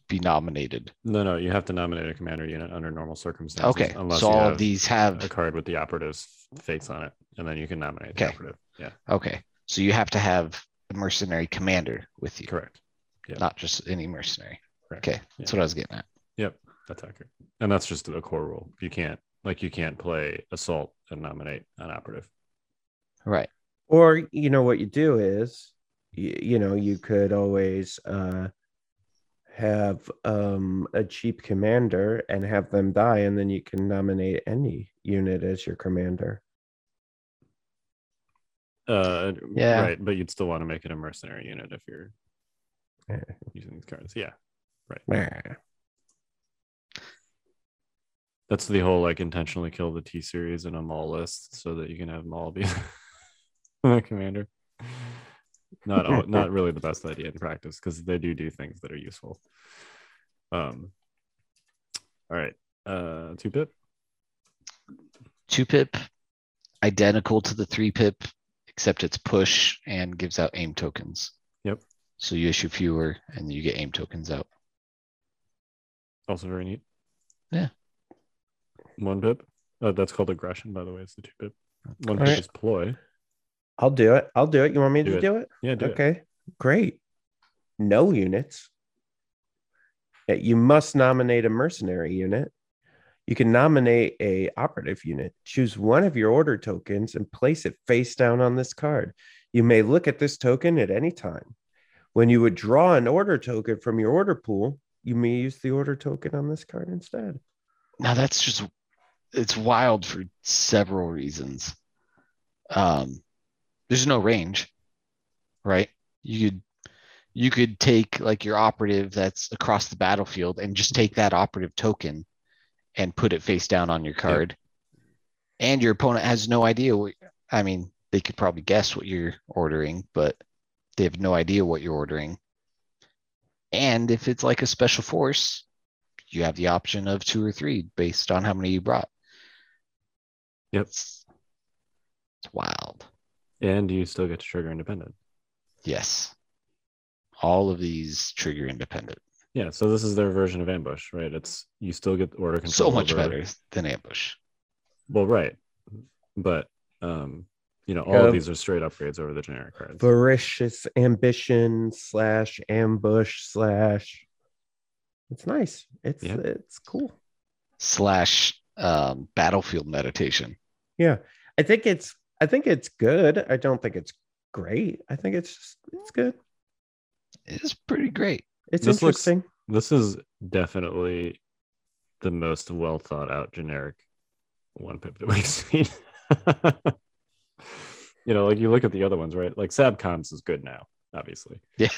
be nominated? No, no, you have to nominate a commander unit under normal circumstances. Okay, Unless so all of these have a card with the operative's face on it, and then you can nominate the operative. Yeah, okay. So you have to have mercenary commander with you, correct. yeah. not just any mercenary. correct. Okay, that's Yeah. what I was getting at. Yep, that's accurate. And that's just a core rule. You can't like you can't play assault and nominate an operative. Right. Or you know what you do is, you, you know, you could always uh, have um, a cheap commander and have them die, and then you can nominate any unit as your commander. Uh, Yeah. right. But you'd still want to make it a mercenary unit if you're Yeah. using these cards. Yeah, Nah. that's the whole like intentionally kill the T series in a Maul list so that you can have Maul be the commander. Not all, not really the best idea in practice because they do do things that are useful. Um. All right. Uh, two pip. Two pip, identical to the three pip, except it's push and gives out aim tokens. Yep. So you issue fewer and you get aim tokens out. Also very neat. Yeah. One pip. Uh, that's called aggression, by the way. It's the two pip. One All pip right. is ploy. I'll do it. I'll do it. You want me Do to it. do it? Yeah, do it. okay, great. No units. You must nominate a mercenary unit. You can nominate a operative unit. Choose one of your order tokens and place it face down on this card. You may look at this token at any time. When you would draw an order token from your order pool, you may use the order token on this card instead. Now that's just it's wild for several reasons. Um, there's no range, right? You could you could take like your operative that's across the battlefield and just take that operative token and put it face down on your card. And your opponent has no idea what I mean, they could probably guess what you're ordering, but they have no idea what you're ordering. And if it's like a special force, you have the option of two or three based on how many you brought. Yep. It's, it's wild. And you still get to trigger independent. Yes. All of these trigger independent. Yeah. So this is their version of ambush, right? It's you still get order control. So much over- better than ambush. Well, right. But um, you know, all Yeah. of these are straight upgrades over the generic cards. Voracious ambition slash ambush slash. It's nice. It's Yeah. it's cool. Slash um, battlefield meditation. Yeah, I think it's I think it's good. I don't think it's great. I think it's just, it's good. It is pretty great. It's This looks- This is definitely the most well thought out generic one pip that we've seen. you know, like you look at the other ones, right? Like Sabcoms is good now, obviously. Yeah.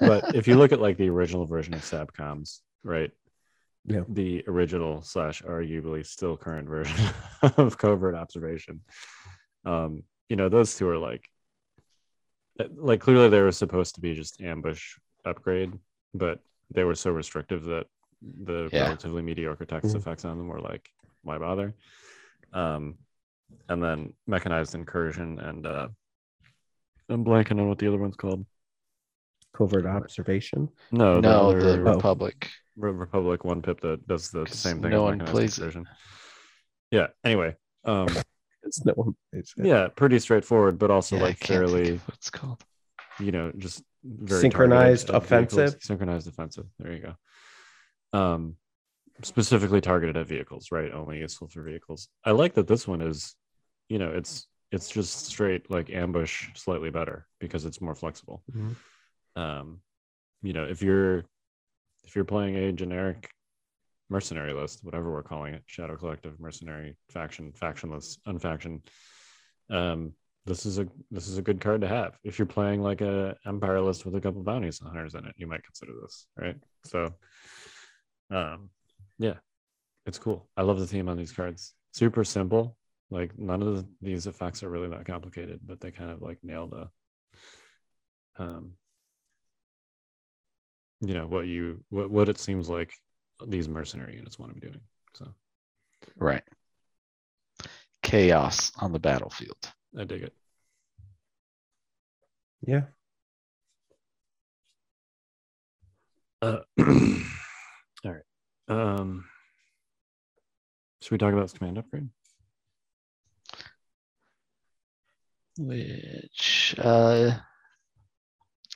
but if you look at like the original version of Sabcoms, right? Yeah. The original slash arguably still current version of covert observation. Um, you know, those two are like like clearly they were supposed to be just ambush upgrade, but they were so restrictive that the Yeah. relatively mediocre text Mhm. effects on them were like, why bother? Um, and then mechanized incursion and uh, I'm blanking on what the other one's called. Covert observation. No, no, the, the Oh. Republic. Re- Republic one pip that does the same thing. no as one mechanized plays it. incursion. Yeah. Anyway, um, It's no one. It's yeah, pretty straightforward, but also Yeah, like fairly, of what it's called. You know, just very Synchronized targeted at vehicles. offensive? Synchronized offensive. There you go. Um, specifically targeted at vehicles, right? Only useful for vehicles. I like that this one is, you know, it's it's just straight like ambush, slightly better because it's more flexible. Mhm. um you know if you're if you're playing a generic mercenary list whatever we're calling it shadow collective mercenary faction factionless unfaction um this is a this is a good card to have. If you're playing like a empire list with a couple bounties and hunters in it you might consider this right? So um yeah it's cool. I love the theme on these cards. Super simple. Like none of the, these effects are really that complicated but they kind of like nailed a um you know what you what, what it seems like these mercenary units want to be doing so. Right. Chaos on the battlefield. I dig it Yeah. Uh, all right. Um, should we talk about this command upgrade? Which uh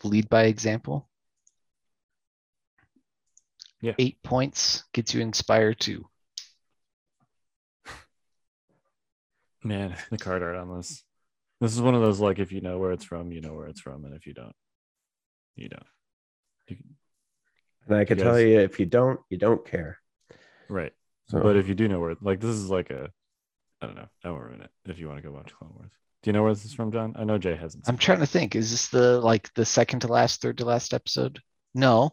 lead by example. Yeah. Eight points gets you inspire two. Man, the card art on this. This is one of those like if you know where it's from, you know where it's from, and if you don't, you don't. You, And I can You tell guys- you, if you don't, you don't care. right. So, But if you do know where, like this is like a, I don't know. I won't ruin it if you want to go watch Clone Wars. Do you know where this is from, Jon? I know Jay hasn't. I'm seen it. trying to think. Is this the like the second to last, third to last episode? No.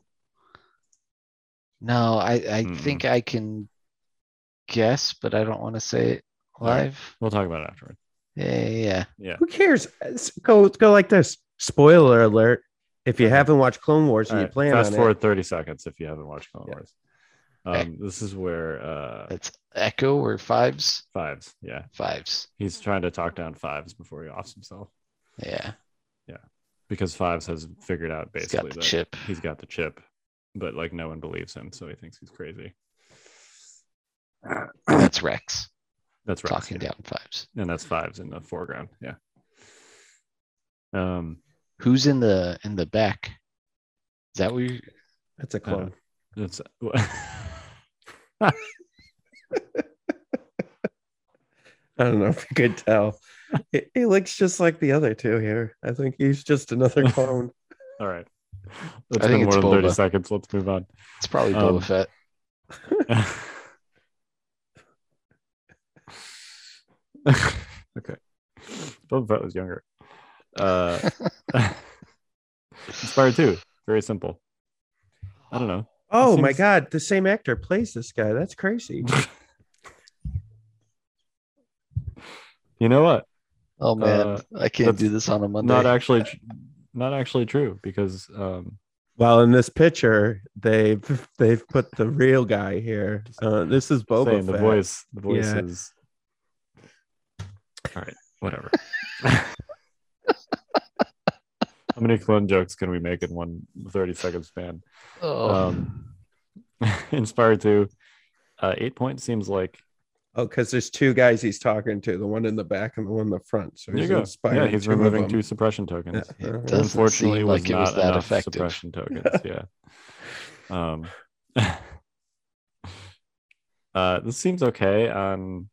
No, I I Mm-mm. think I can guess, but I don't want to say it All right. live. We'll talk about it afterward. Yeah, yeah, yeah. Yeah. who cares? Let's Go go like this. Spoiler alert. If you haven't watched Clone Wars and All you right, plan fast on forward 30 seconds if you haven't watched Clone Yeah. Wars. Okay. Um, this is where uh It's Echo or fives? fives. Yeah. Fives. He's trying to talk down fives before he offs himself. Yeah. Yeah. Because Fives has figured out He's basically got the that chip. he's got the chip, but like no one believes him, so he thinks he's crazy. That's Rex That's right. talking down fives. and that's Fives in the foreground. Yeah. Um, Who's in the in the back? Is that what you. That's a clone. it's I don't know if you could tell. He, he looks just like the other two here. I think he's just another clone. all right. That's I think been more it's than 30 seconds. Let's move on. it's probably Um, Boba Fett. okay. Boba Fett was younger. Uh, Inspired too. Very simple. I don't know. oh my god, the same actor plays this guy. That's crazy. You know what? Oh man, Uh, I can't do this on a Monday. Not actually, tr- not actually true because um, well, in this picture, they've they've put the real guy here. Uh, this is Boba saying Fett. the voice, the voice Yeah. is. All right, whatever. How many clone jokes can we make in one 30 second span? oh, Um, Inspired to uh, eight points seems like Oh, because there's two guys he's talking to, the one in the back and the one in the front. So there you he's go. Yeah, he's two removing two suppression tokens. Yeah. It doesn't Unfortunately, seem was like it not was that enough effective. suppression tokens. Yeah. Um. uh, this seems okay on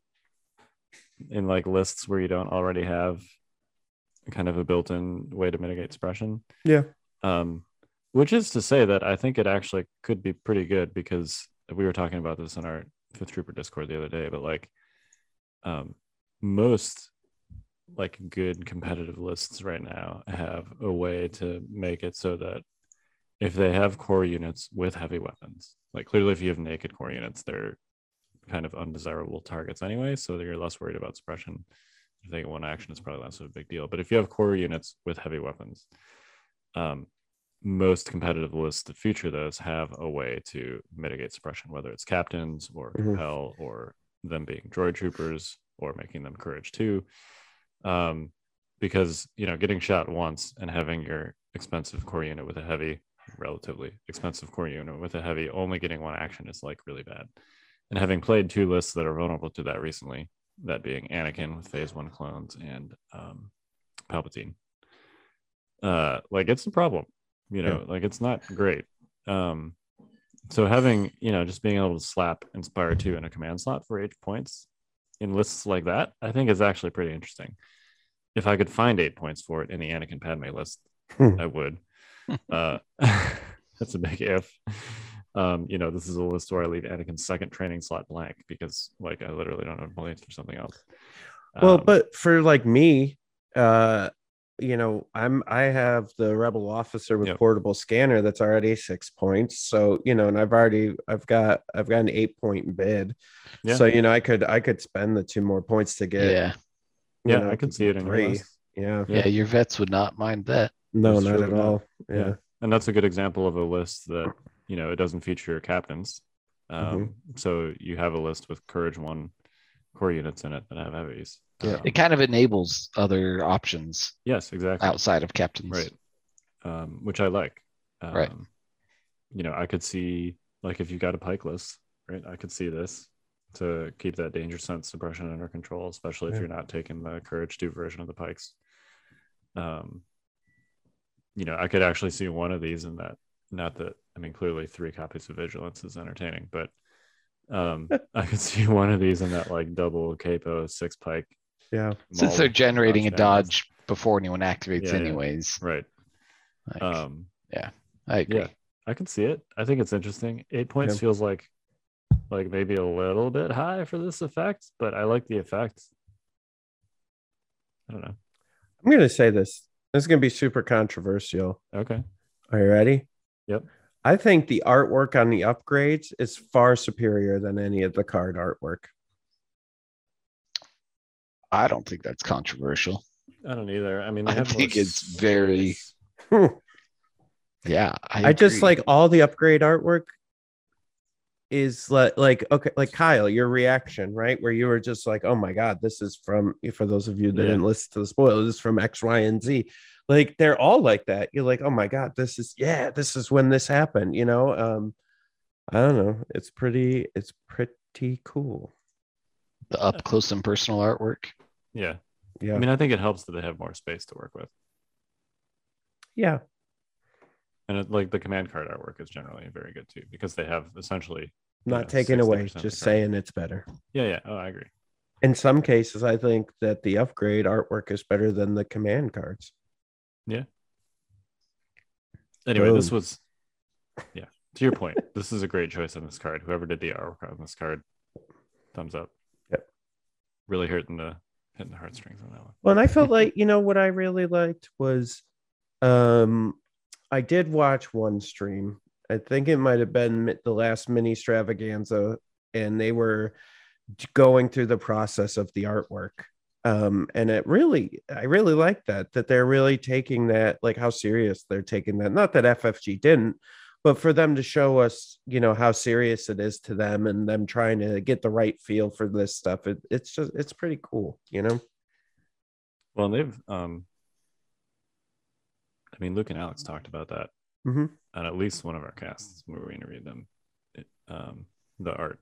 in like lists where you don't already have kind of a built-in way to mitigate suppression. Yeah. Um, which is to say that I think it actually could be pretty good because we were talking about this in our Fifth Trooper Discord the other day, but like, um, most like good competitive lists right now have a way to make it so that if they have core units with heavy weapons, like clearly if you have naked core units, they're kind of undesirable targets anyway, so that you're less worried about suppression. If they get one action, it's probably less of a big deal. But if you have core units with heavy weapons, um, most competitive lists that feature those have a way to mitigate suppression, whether it's captains or Mhm. compel or them being droid troopers or making them courage two. Um, because you know, getting shot once and having your expensive core unit with a heavy, relatively expensive core unit with a heavy only getting one action is like really bad. And having played two lists that are vulnerable to that recently, that being Anakin with phase one clones and um, Palpatine, uh, like it's a problem, you know, like it's not great. Um, so having, you know, just being able to slap Inspire 2 in a command slot for eight points in lists like that, I think is actually pretty interesting. If I could find eight points for it in the Anakin Padme list, Hmm. I would. uh, that's a big if. Um, you know, this is a list where I leave Anakin's second training slot blank because, like, I literally don't have points for something else. Well, Um, but for like me, uh you know i'm i have the rebel officer with Yep. portable scanner that's already six points so you know and i've already i've got i've got an eight point bid Yeah. so you know i could i could spend the two more points to get yeah. yeah, know, I can see it in three. yeah yeah, Your vets would not mind that. no That's not true, at all yeah, Yeah. And that's a good example of a list that, you know, it doesn't feature your captains. Um, Mm-hmm. So you have a list with Courage One core units in it that have heavies. Yeah. Um, It kind of enables other options yes, exactly. outside of captains. Right. Um, which I like. Um, Right. You know, I could see, like, if you got a pike list, right? I could see this to keep that danger sense suppression under control, especially if you're not taking the Courage 2 version of the pikes. Um, you know, I could actually see one of these in that. Not that, I mean, clearly three copies of Vigilance is entertaining, but um, I could see one of these in that, like, double capo six pike. yeah. Since they're generating a dodge dodge before anyone activates, Yeah, yeah. anyways. Right. Like, Um, Yeah, I agree. yeah. I can see it. I think it's interesting. Eight points Yeah. feels like like maybe a little bit high for this effect, but I like the effect. I don't know. i'm gonna say this this is gonna be super controversial Okay. are you ready Yep. i think the artwork on the upgrades is far superior than any of the card artwork I don't think that's controversial. I don't either. I mean, I have more think it's very-. Yeah. I, I just like all the upgrade artwork is like like okay like Kyle your reaction right where you were just like oh my god this is from for those of you that Yeah. didn't listen to the spoilers this is from X Y and Z like they're all like that you're like oh my god this is yeah this is when this happened you know um I don't know it's pretty it's pretty cool the up close and personal artwork. Yeah. yeah I mean, I think it helps that they have more space to work with. yeah And it, like the command card artwork is generally very good too, because they have essentially not Yeah, taking away just saying it's better Yeah, yeah. Oh, I agree. in some cases I think that the upgrade artwork is better than the command cards Anyway, this was yeah. To your point, this is a great choice on this card. Whoever did the artwork on this card, thumbs up. Yep. Really hitting the hitting the heartstrings on that one. Well, and I felt like, you know, what I really liked was um I did watch one stream. I think it might have been the last mini extravaganza, and they were going through the process of the artwork. Um, and it really, I really like that, that they're really taking that, like how serious they're taking that. Not that FFG didn't, but for them to show us, you know, how serious it is to them and them trying to get the right feel for this stuff. It, it's just, it's pretty cool, you know? Well, they've um I mean Luke and Alex talked about that mm-hmm. on at least one of our casts where we interviewed them. It, um the art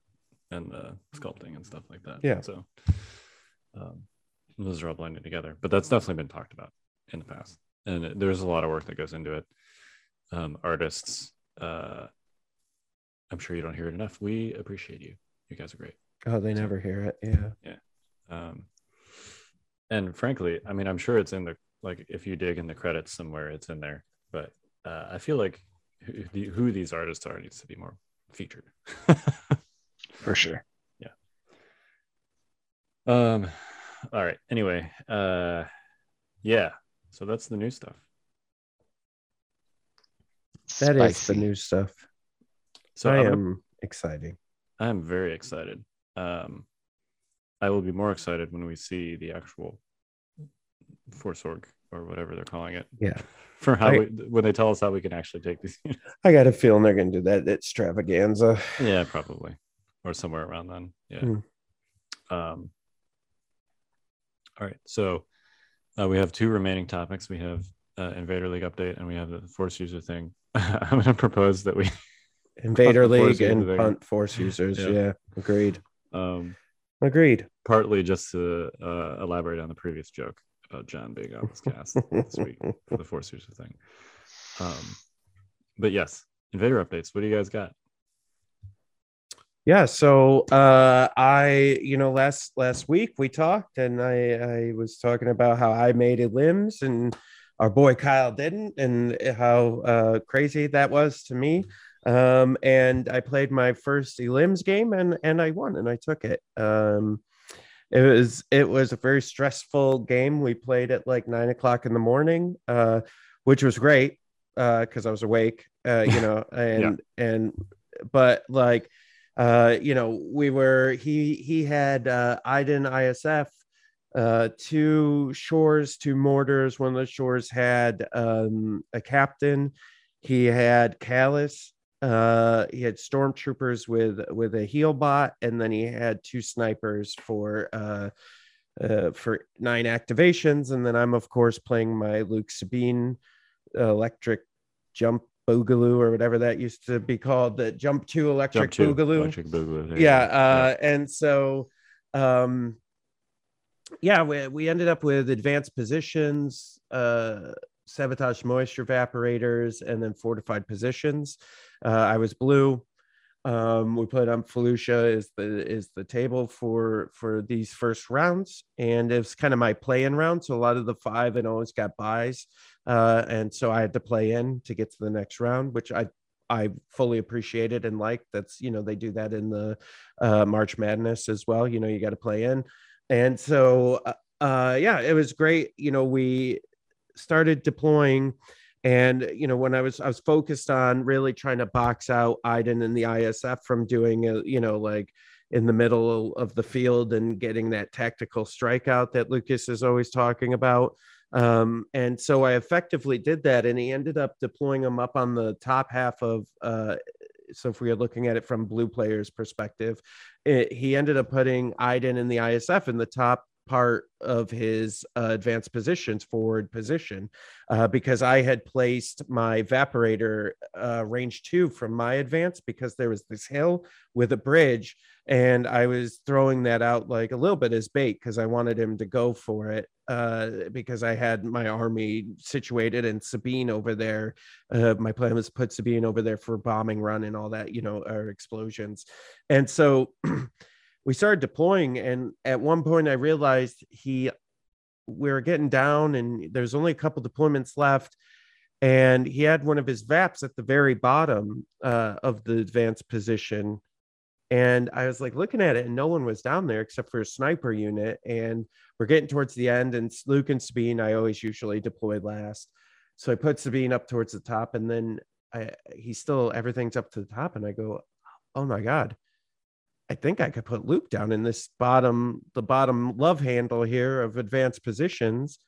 and the sculpting and stuff like that. Yeah. So um those are all blended together. But that's definitely been talked about in the past. And there's a lot of work that goes into it. Um artists, uh I'm sure you don't hear it enough. We appreciate you. You guys are great. Oh, they So- never hear it. Yeah. Yeah. Um and frankly i mean i'm sure it's in the like if you dig in the credits somewhere it's in there but uh, i feel like who, the- who these artists are needs to be more featured for sure. Yeah. Um all right anyway uh yeah so that's the new stuff That is the new stuff. so I I'm am exciting. i'm very excited um i will be more excited when we see the actual force org or whatever they're calling it Yeah. for how I- we, when they tell us how we can actually take these units. I got a feeling they're going to do that extravaganza. Yeah, probably, or somewhere around then. Yeah. Hmm. Um. All right, so uh, we have two remaining topics. We have uh, Invader League update, and we have the Force user thing. I'm going to propose that we, Invader Punt the force League and thing. punt force users. Yeah. Yeah. Agreed. um, Agreed. partly just to uh, elaborate on the previous joke about Jon being on this cast this week for the Force user thing. Um, but yes, Invader updates. What do you guys got? Yeah, so uh I you know last last week we talked and I I was talking about how I made a limbs and our boy Kyle didn't and how uh crazy that was to me. Um and I played my first limbs game and and I won and I took it. Um it was it was a very stressful game. We played at like nine o'clock in the morning, uh, which was great because uh, I was awake, uh, you know, and yeah. and but like uh, you know, we were he he had uh, Iden ISF, uh, two shores, two mortars. One of the shores had um, a captain. He had Kallus. Uh, he had stormtroopers with with a heal bot, and then he had two snipers for uh, uh, for nine activations. And then I'm of course playing my Luke Sabine electric jump boogaloo or whatever that used to be called the jump to electric jump boogaloo. Electric boogaloo yeah, uh, yeah. and so um yeah we, we ended up with advanced positions uh sabotage moisture evaporators and then fortified positions. Uh, i was blue um, we put on Felucia is the is the table for for these first rounds, and it's kind of my play-in round. So a lot of the five and always got buys, uh, and so I had to play in to get to the next round, which I I fully appreciated and liked. That's you know they do that in the uh, March Madness as well. You know you got to play in, and so uh, uh, yeah, it was great. You know we started deploying and you know when i was i was focused on really trying to box out iden and the isf from doing a, you know like in the middle of the field and getting that tactical strikeout that lucas is always talking about. Um, and so i effectively did that and he ended up deploying them up on the top half of uh, so if we are looking at it from blue players perspective it, he ended up putting iden and the isf in the top part of his uh, advanced positions forward position uh, because I had placed my evaporator uh, range two from my advance because there was this hill with a bridge and I was throwing that out like a little bit as bait because I wanted him to go for it uh, because I had my army situated and Sabine over there. Uh, my plan was put Sabine over there for bombing run and all that, you know, or explosions. And so we started deploying and at one point i realized he we were getting down and there's only a couple deployments left. And he had one of his vaps at the very bottom uh, of the advanced position. And i was like looking at it and no one was down there except for a sniper unit. And we're getting towards the end and luke and sabine i always usually deploy last. So i put sabine up towards the top and then I, he still everything's up to the top and i go oh my god I think I could put Luke down in this bottom, the bottom love handle here of advanced positions.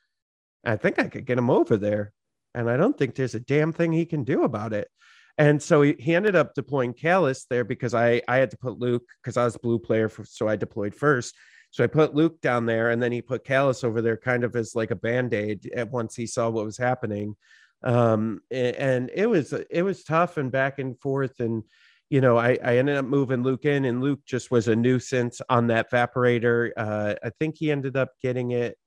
I think I could get him over there. And I don't think there's a damn thing he can do about it. And so he, he ended up deploying Kallus there because I, I had to put Luke because I was blue player, for, so I deployed first. So I put Luke down there and then he put Kallus over there kind of as like a band-aid at once he saw what was happening. Um, and it was it was tough and back and forth and you know, I, I ended up moving Luke in, and Luke just was a nuisance on that evaporator. Uh, I think he ended up getting it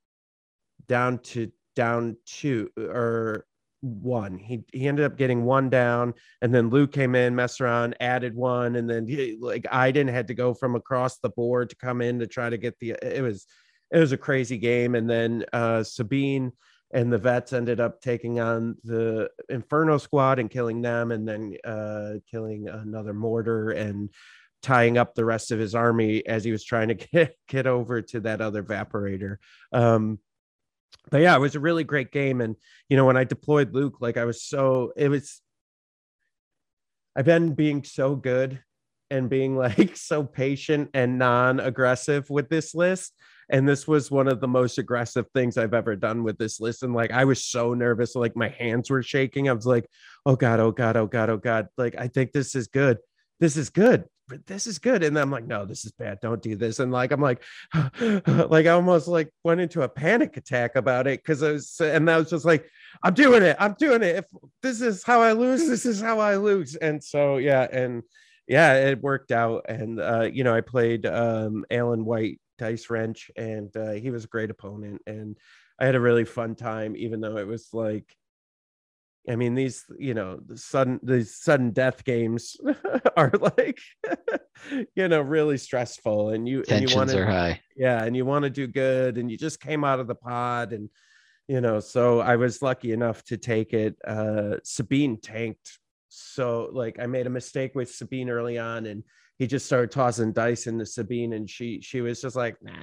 down to down two or one. He he ended up getting one down, and then Luke came in, messed around, added one, and then he, like Iden had to go from across the board to come in to try to get the. It was it was a crazy game, and then uh, Sabine and the vets ended up taking on the inferno squad and killing them and then uh, killing another mortar and tying up the rest of his army as he was trying to get get over to that other evaporator um, but yeah it was a really great game. And you know when i deployed luke like i was so it was i've been being so good and being like so patient and non-aggressive with this list and this was one of the most aggressive things I've ever done with this list. And like I was so nervous, like my hands were shaking. I was like, oh God, oh God, oh God, oh God. Like I think this is good. This is good. This is good. And I'm like, no, this is bad. Don't do this. And like I'm like, like I almost like went into a panic attack about it because I was and I was just like, I'm doing it. I'm doing it. If this is how I lose, this is how I lose. And so yeah, and yeah, it worked out. And uh, you know, I played um Alan White Dice Wrench, and uh, he was a great opponent. And I had a really fun time, even though it was like, I mean, these you know the sudden these sudden death games are like, you know, really stressful, and you tensions and you wanna, are high. Yeah, and you want to do good, and you just came out of the pod, and you know, so I was lucky enough to take it. Uh, Sabine tanked so like I made a mistake with Sabine early on, and he just started tossing dice into Sabine, and she she was just like, nah.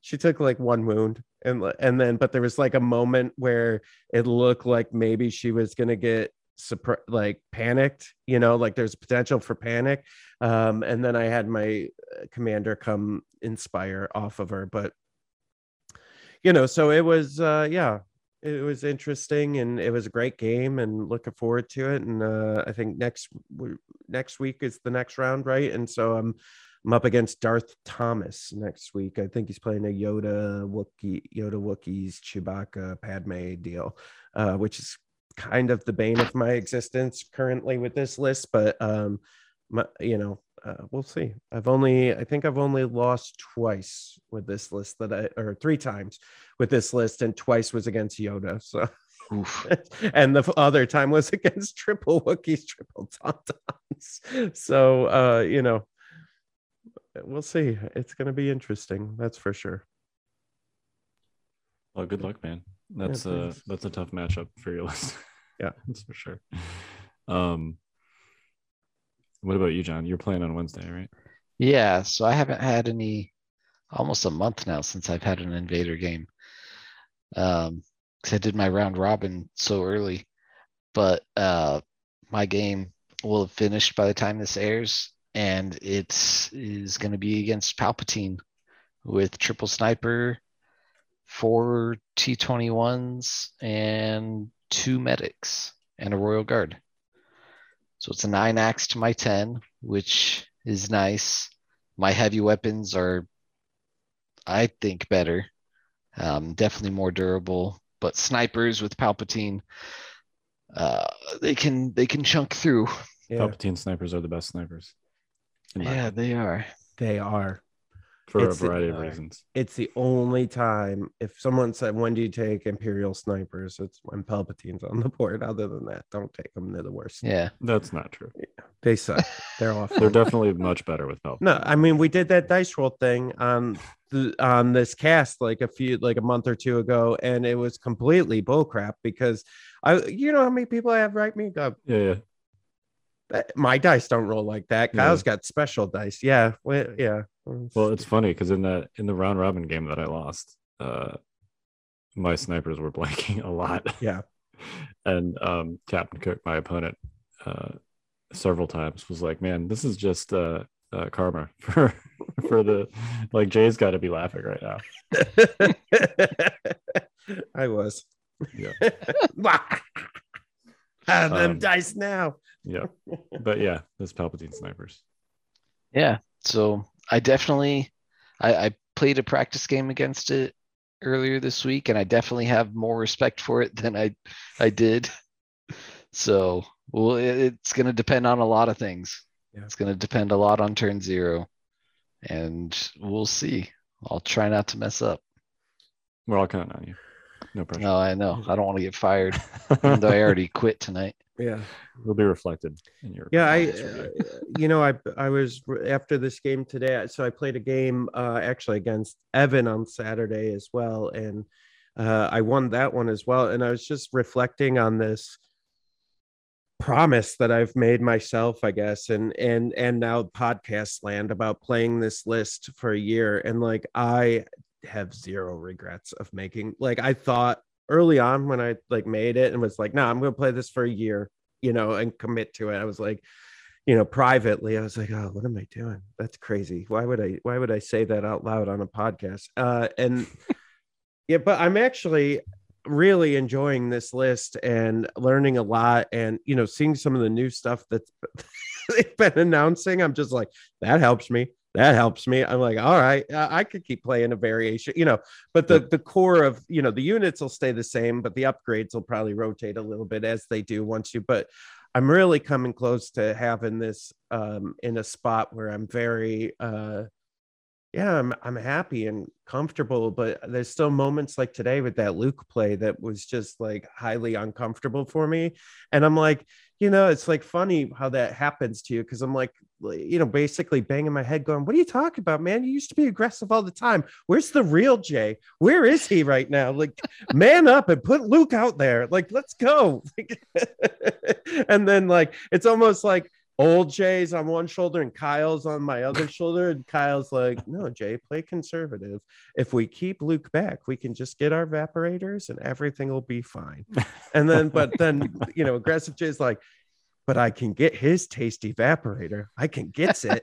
she took like one wound and and then but there was like a moment where it looked like maybe she was gonna get surpri- like panicked you know like there's potential for panic um and then i had my uh, commander come inspire off of her but you know so it was uh yeah it was interesting and it was a great game and looking forward to it and uh i think next next week is the next round right and so i'm I'm up against Darth Thomas next week. I think he's playing a Yoda Wookiee, Yoda Wookiees Chewbacca Padme deal, uh, which is kind of the bane of my existence currently with this list. But um, my, you know, uh, we'll see. I've only, I think I've only lost twice with this list that I, or three times with this list, and twice was against Yoda. So. and the other time was against triple Wookiees, triple Tauntauns. So, uh, you know, we'll see. It's going to be interesting. That's for sure. Well, good luck, man. That's yeah, a that's a tough matchup for your list. yeah, that's for sure. Um, what about you, Jon? You're playing on Wednesday, right? Yeah. So I haven't had any almost a month now since I've had an Invader game. Um, because I did my round robin so early, but uh, my game will have finished by the time this airs, and it is going to be against Palpatine with triple sniper, four T21s, and two medics and a Royal Guard. So it's a nine axe to my 10, which is nice. My heavy weapons are, I think, better. Um, definitely more durable. But snipers with Palpatine, uh, they can they can chunk through. Yeah. Palpatine snipers are the best snipers. Yeah, they are. They are. For it's a variety the, of reasons. It's the only time if someone said, When do you take Imperial snipers? It's when Palpatine's on the board. Other than that, don't take them. They're the worst. Yeah. That's not true. Yeah, they suck. They're awful. They're definitely much better with Palpatine. No, I mean we did that dice roll thing on the, on this cast like a few like a month or two ago, and it was completely bullcrap because I you know how many people I have write me up. Yeah, yeah eh, my dice don't roll like that. Kyle's yeah. got special dice. Yeah, well, yeah. Well, it's funny because in that in the round robin game that I lost, uh, my snipers were blanking a lot. Yeah, and um, Captain Cook, my opponent, uh, several times was like, "Man, this is just uh, uh karma for for the like Jay's got to be laughing right now." I was. Yeah. Have them um, dice now yeah but yeah those palpatine snipers yeah so i definitely I, I played a practice game against it earlier this week and i definitely have more respect for it than i i did. So well it, it's going to depend on a lot of things. Yeah. it's going to depend a lot on turn zero and we'll see. I'll try not to mess up. We're all counting on you. No pressure. No i know. I don't want to get fired even though i already quit tonight yeah. It'll be reflected in your yeah i uh, you know i i was after this game today so i played a game uh actually against evan on saturday as well and uh i won that one as well and i was just reflecting on this promise that i've made myself i guess and and and now podcast land about playing this list for a year and like i have zero regrets of making like i thought early on when I like made it and was like, no, nah, I'm going to play this for a year, you know, and commit to it. I was like, you know, privately, I was like, oh, what am I doing? That's crazy. Why would I, why would I say that out loud on a podcast? Uh, and yeah, but I'm actually really enjoying this list and learning a lot and, you know, seeing some of the new stuff that they've been announcing. I'm just like, that helps me that helps me. I'm like all right i could keep playing a variation you know but the the core of you know the units will stay the same but the upgrades will probably rotate a little bit as they do once you but i'm really coming close to having this um in a spot where i'm very uh yeah i'm i'm happy and comfortable but there's still moments like today with that luke play that was just like highly uncomfortable for me. And i'm like you know, it's like funny how that happens to you because I'm like, you know, basically banging my head, going, "What are you talking about, man? You used to be aggressive all the time. Where's the real Jay? Where is he right now? Like, man up and put Luke out there. Like, let's go." and then, like, it's almost like old Jay's on one shoulder and Kyle's on my other shoulder. And Kyle's like, no, Jay, play conservative. If we keep Luke back, we can just get our evaporators and everything will be fine. And then, but then, you know, aggressive Jay's like, but I can get his taste evaporator. I can get it.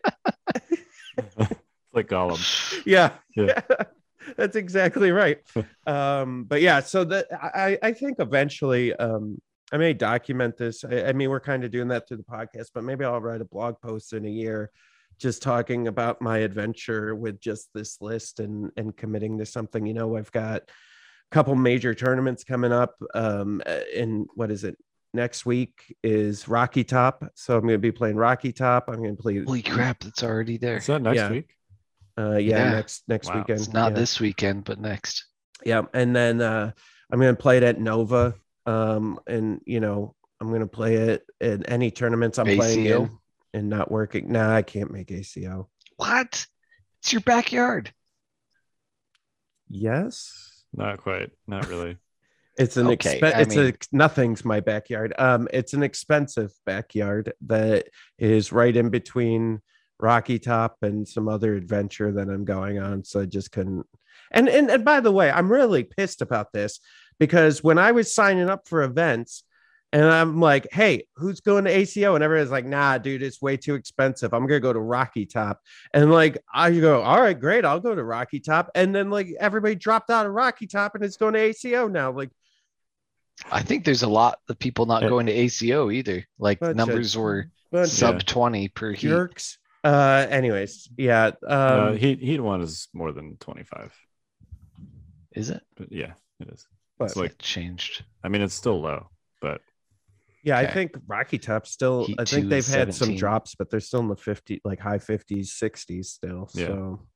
like Gollum. yeah. Yeah. That's exactly right. um, but yeah, so that I, I think eventually um I may document this. I, I mean, we're kind of doing that through the podcast, but maybe I'll write a blog post in a year just talking about my adventure with just this list and and committing to something. You know, I've got a couple major tournaments coming up. Um, in what is it? Next week is Rocky Top, so I'm going to be playing Rocky Top. I'm going to play. Holy crap, it's already there. Is that next Yeah. week? Uh, yeah, Yeah. next next Wow. weekend. It's not yeah. this weekend, but next. Yeah, and then uh, I'm going to play it at Nova. Um, and you know, I'm going to play it at any tournaments I'm playing in and not working. Nah, I can't make ACO. What? It's your backyard. Yes. Not quite. Not really. It's an Okay, I it's a nothing's my backyard. Um, it's an expensive backyard that is right in between Rocky Top and some other adventure that I'm going on. So I just couldn't. And and and by the way, I'm really pissed about this because when I was signing up for events, and I'm like, hey, who's going to ACO? And everybody's like, nah, dude, it's way too expensive. I'm gonna go to Rocky Top. And like I go, all right, great, I'll go to Rocky Top. And then like everybody dropped out of Rocky Top and it's going to ACO now. Like I think there's a lot of people not Yeah. going to ACO either. Like Bunch of- numbers were sub of 20 per heat. jerks. Uh, anyways, yeah. Um, uh, heat heat one is more than twenty five. Is it? But yeah, it is. but, It's like It changed. I mean, it's still low, but yeah, I think Rocky Top still. Heat I think they've is had some drops, but they're still in the fifty, like high fifties, sixties still. Yeah. So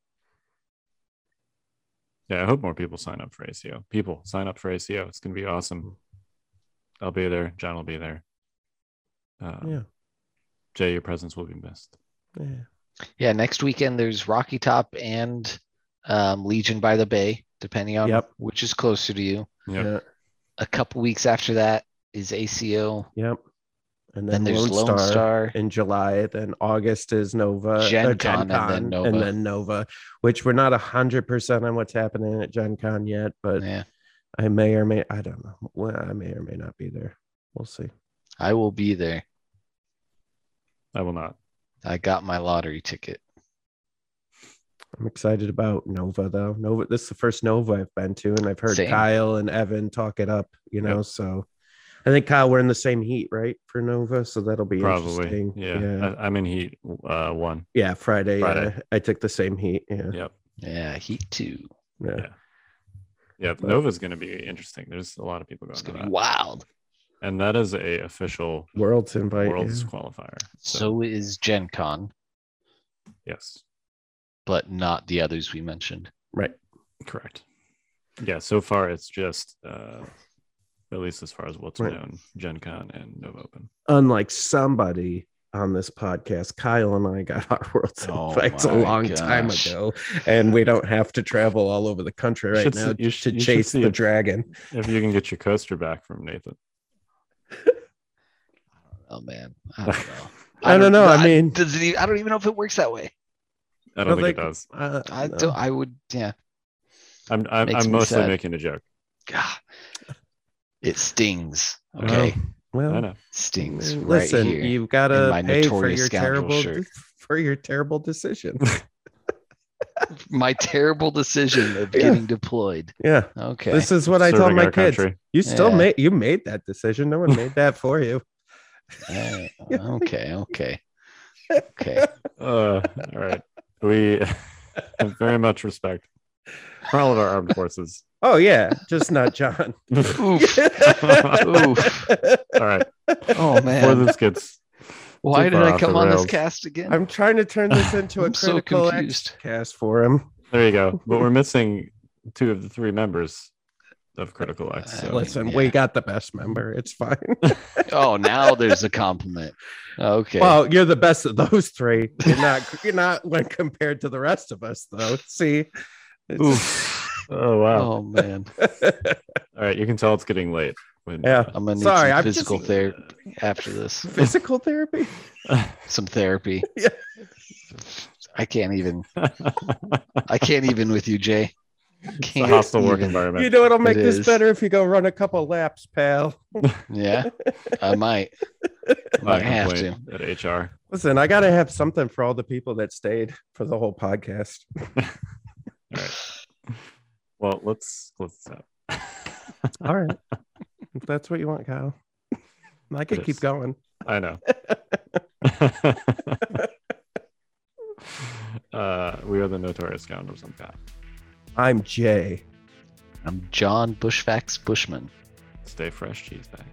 yeah, I hope more people sign up for ACO. People sign up for ACO. It's gonna be awesome. I'll be there. Jon will be there. Um, yeah, Jay, your presence will be missed. yeah. Yeah, next weekend there's Rocky Top and um, Legion by the Bay, depending on Yep. which is closer to you. Yep. yeah, A couple weeks after that is ACO. yep. And Then then, there's Lone, Lone Star, Star. in July. Then August is Nova, Gen uh, Con, and then Nova. and then Nova, which we're not a hundred percent on what's happening at Gen Con yet, but Yeah, I may or may I don't know. Well, I may or may not be there. We'll see. I will be there. I will not. I got my lottery ticket. I'm excited about Nova though. Nova, this is the first Nova I've been to, and I've heard Same. Kyle and Evan talk it up. You know, Yep. so I think Kyle we're in the same heat, right, for Nova. So that'll be Probably. interesting. Yeah. yeah, I, I'm in heat uh, one. yeah. Friday, Friday. yeah, I took the same heat. Yeah, Yep. Yeah, Heat 2. yeah. Yeah. Yep. But- Nova's going to be interesting. There's a lot of people going It's going to that. be wild. And that is a official Worlds invite. worlds yeah. qualifier. So, So is Gen Con, yes, but not the others we mentioned. Right. correct. Yeah. So far, it's just, uh, at least as far as what's Right. known, Gen Con and Nova Open. Unlike somebody on this podcast, Kyle and I got our Worlds Oh invites a my long time ago, and we don't have to travel all over the country right should now see- you sh- to you chase the it. dragon. If you can get your coaster back from Nathan. Oh man, I don't know. I don't know, I mean- does it, I don't even know if it works that way. I don't But, think like, it does. Uh, I no. don't. I would. Yeah. I'm, I'm, I'm mostly sad. making a joke. God, it stings. Okay, Well, I know. stings right Listen, here. you've got to my pay for notorious your terrible shirt. for your terrible decision. My terrible decision of Yeah. getting deployed. yeah, Okay. this is what I told my kids. country. You still Yeah. made you made that decision. No one made that for you. Eh, okay. Okay. Okay. Uh, all right. We very much respect for all of our armed forces. Oh yeah, just not Jon. Oof. Oof. All right. Oh man. Before man. this gets Why did I come the on this cast again? I'm trying to turn this into a I'm so critical X confused. cast for him. there you go. But we're missing two of the three members of Critical X. Uh, Listen, yeah. we got the best member. It's fine. oh, now there's a compliment. Okay. Well, you're the best of those three. You're not. You're not when compared to the rest of us, though. See. It's- Oof. Oh wow. oh man. All right, you can tell it's getting late. when Yeah. I'm gonna need Sorry, some I'm physical just- therapy after this. Physical therapy? Some therapy. Yeah. I can't even. I can't even with you, Jay. it's a hostile work even. environment. You know what'll make It this is. better if you go run a couple laps, pal. Yeah, I might. Not Might have to. at HR. Listen, I gotta have something for all the people that stayed for the whole podcast. All right. Well, let's let's. Uh, All right. if that's what you want, Kyle. I could It keep is. going. I know. uh, we are the notorious scoundrels. I'm Kyle. I'm Jay. I'm Jon Bushfax Bushman. Stay fresh, cheese bags.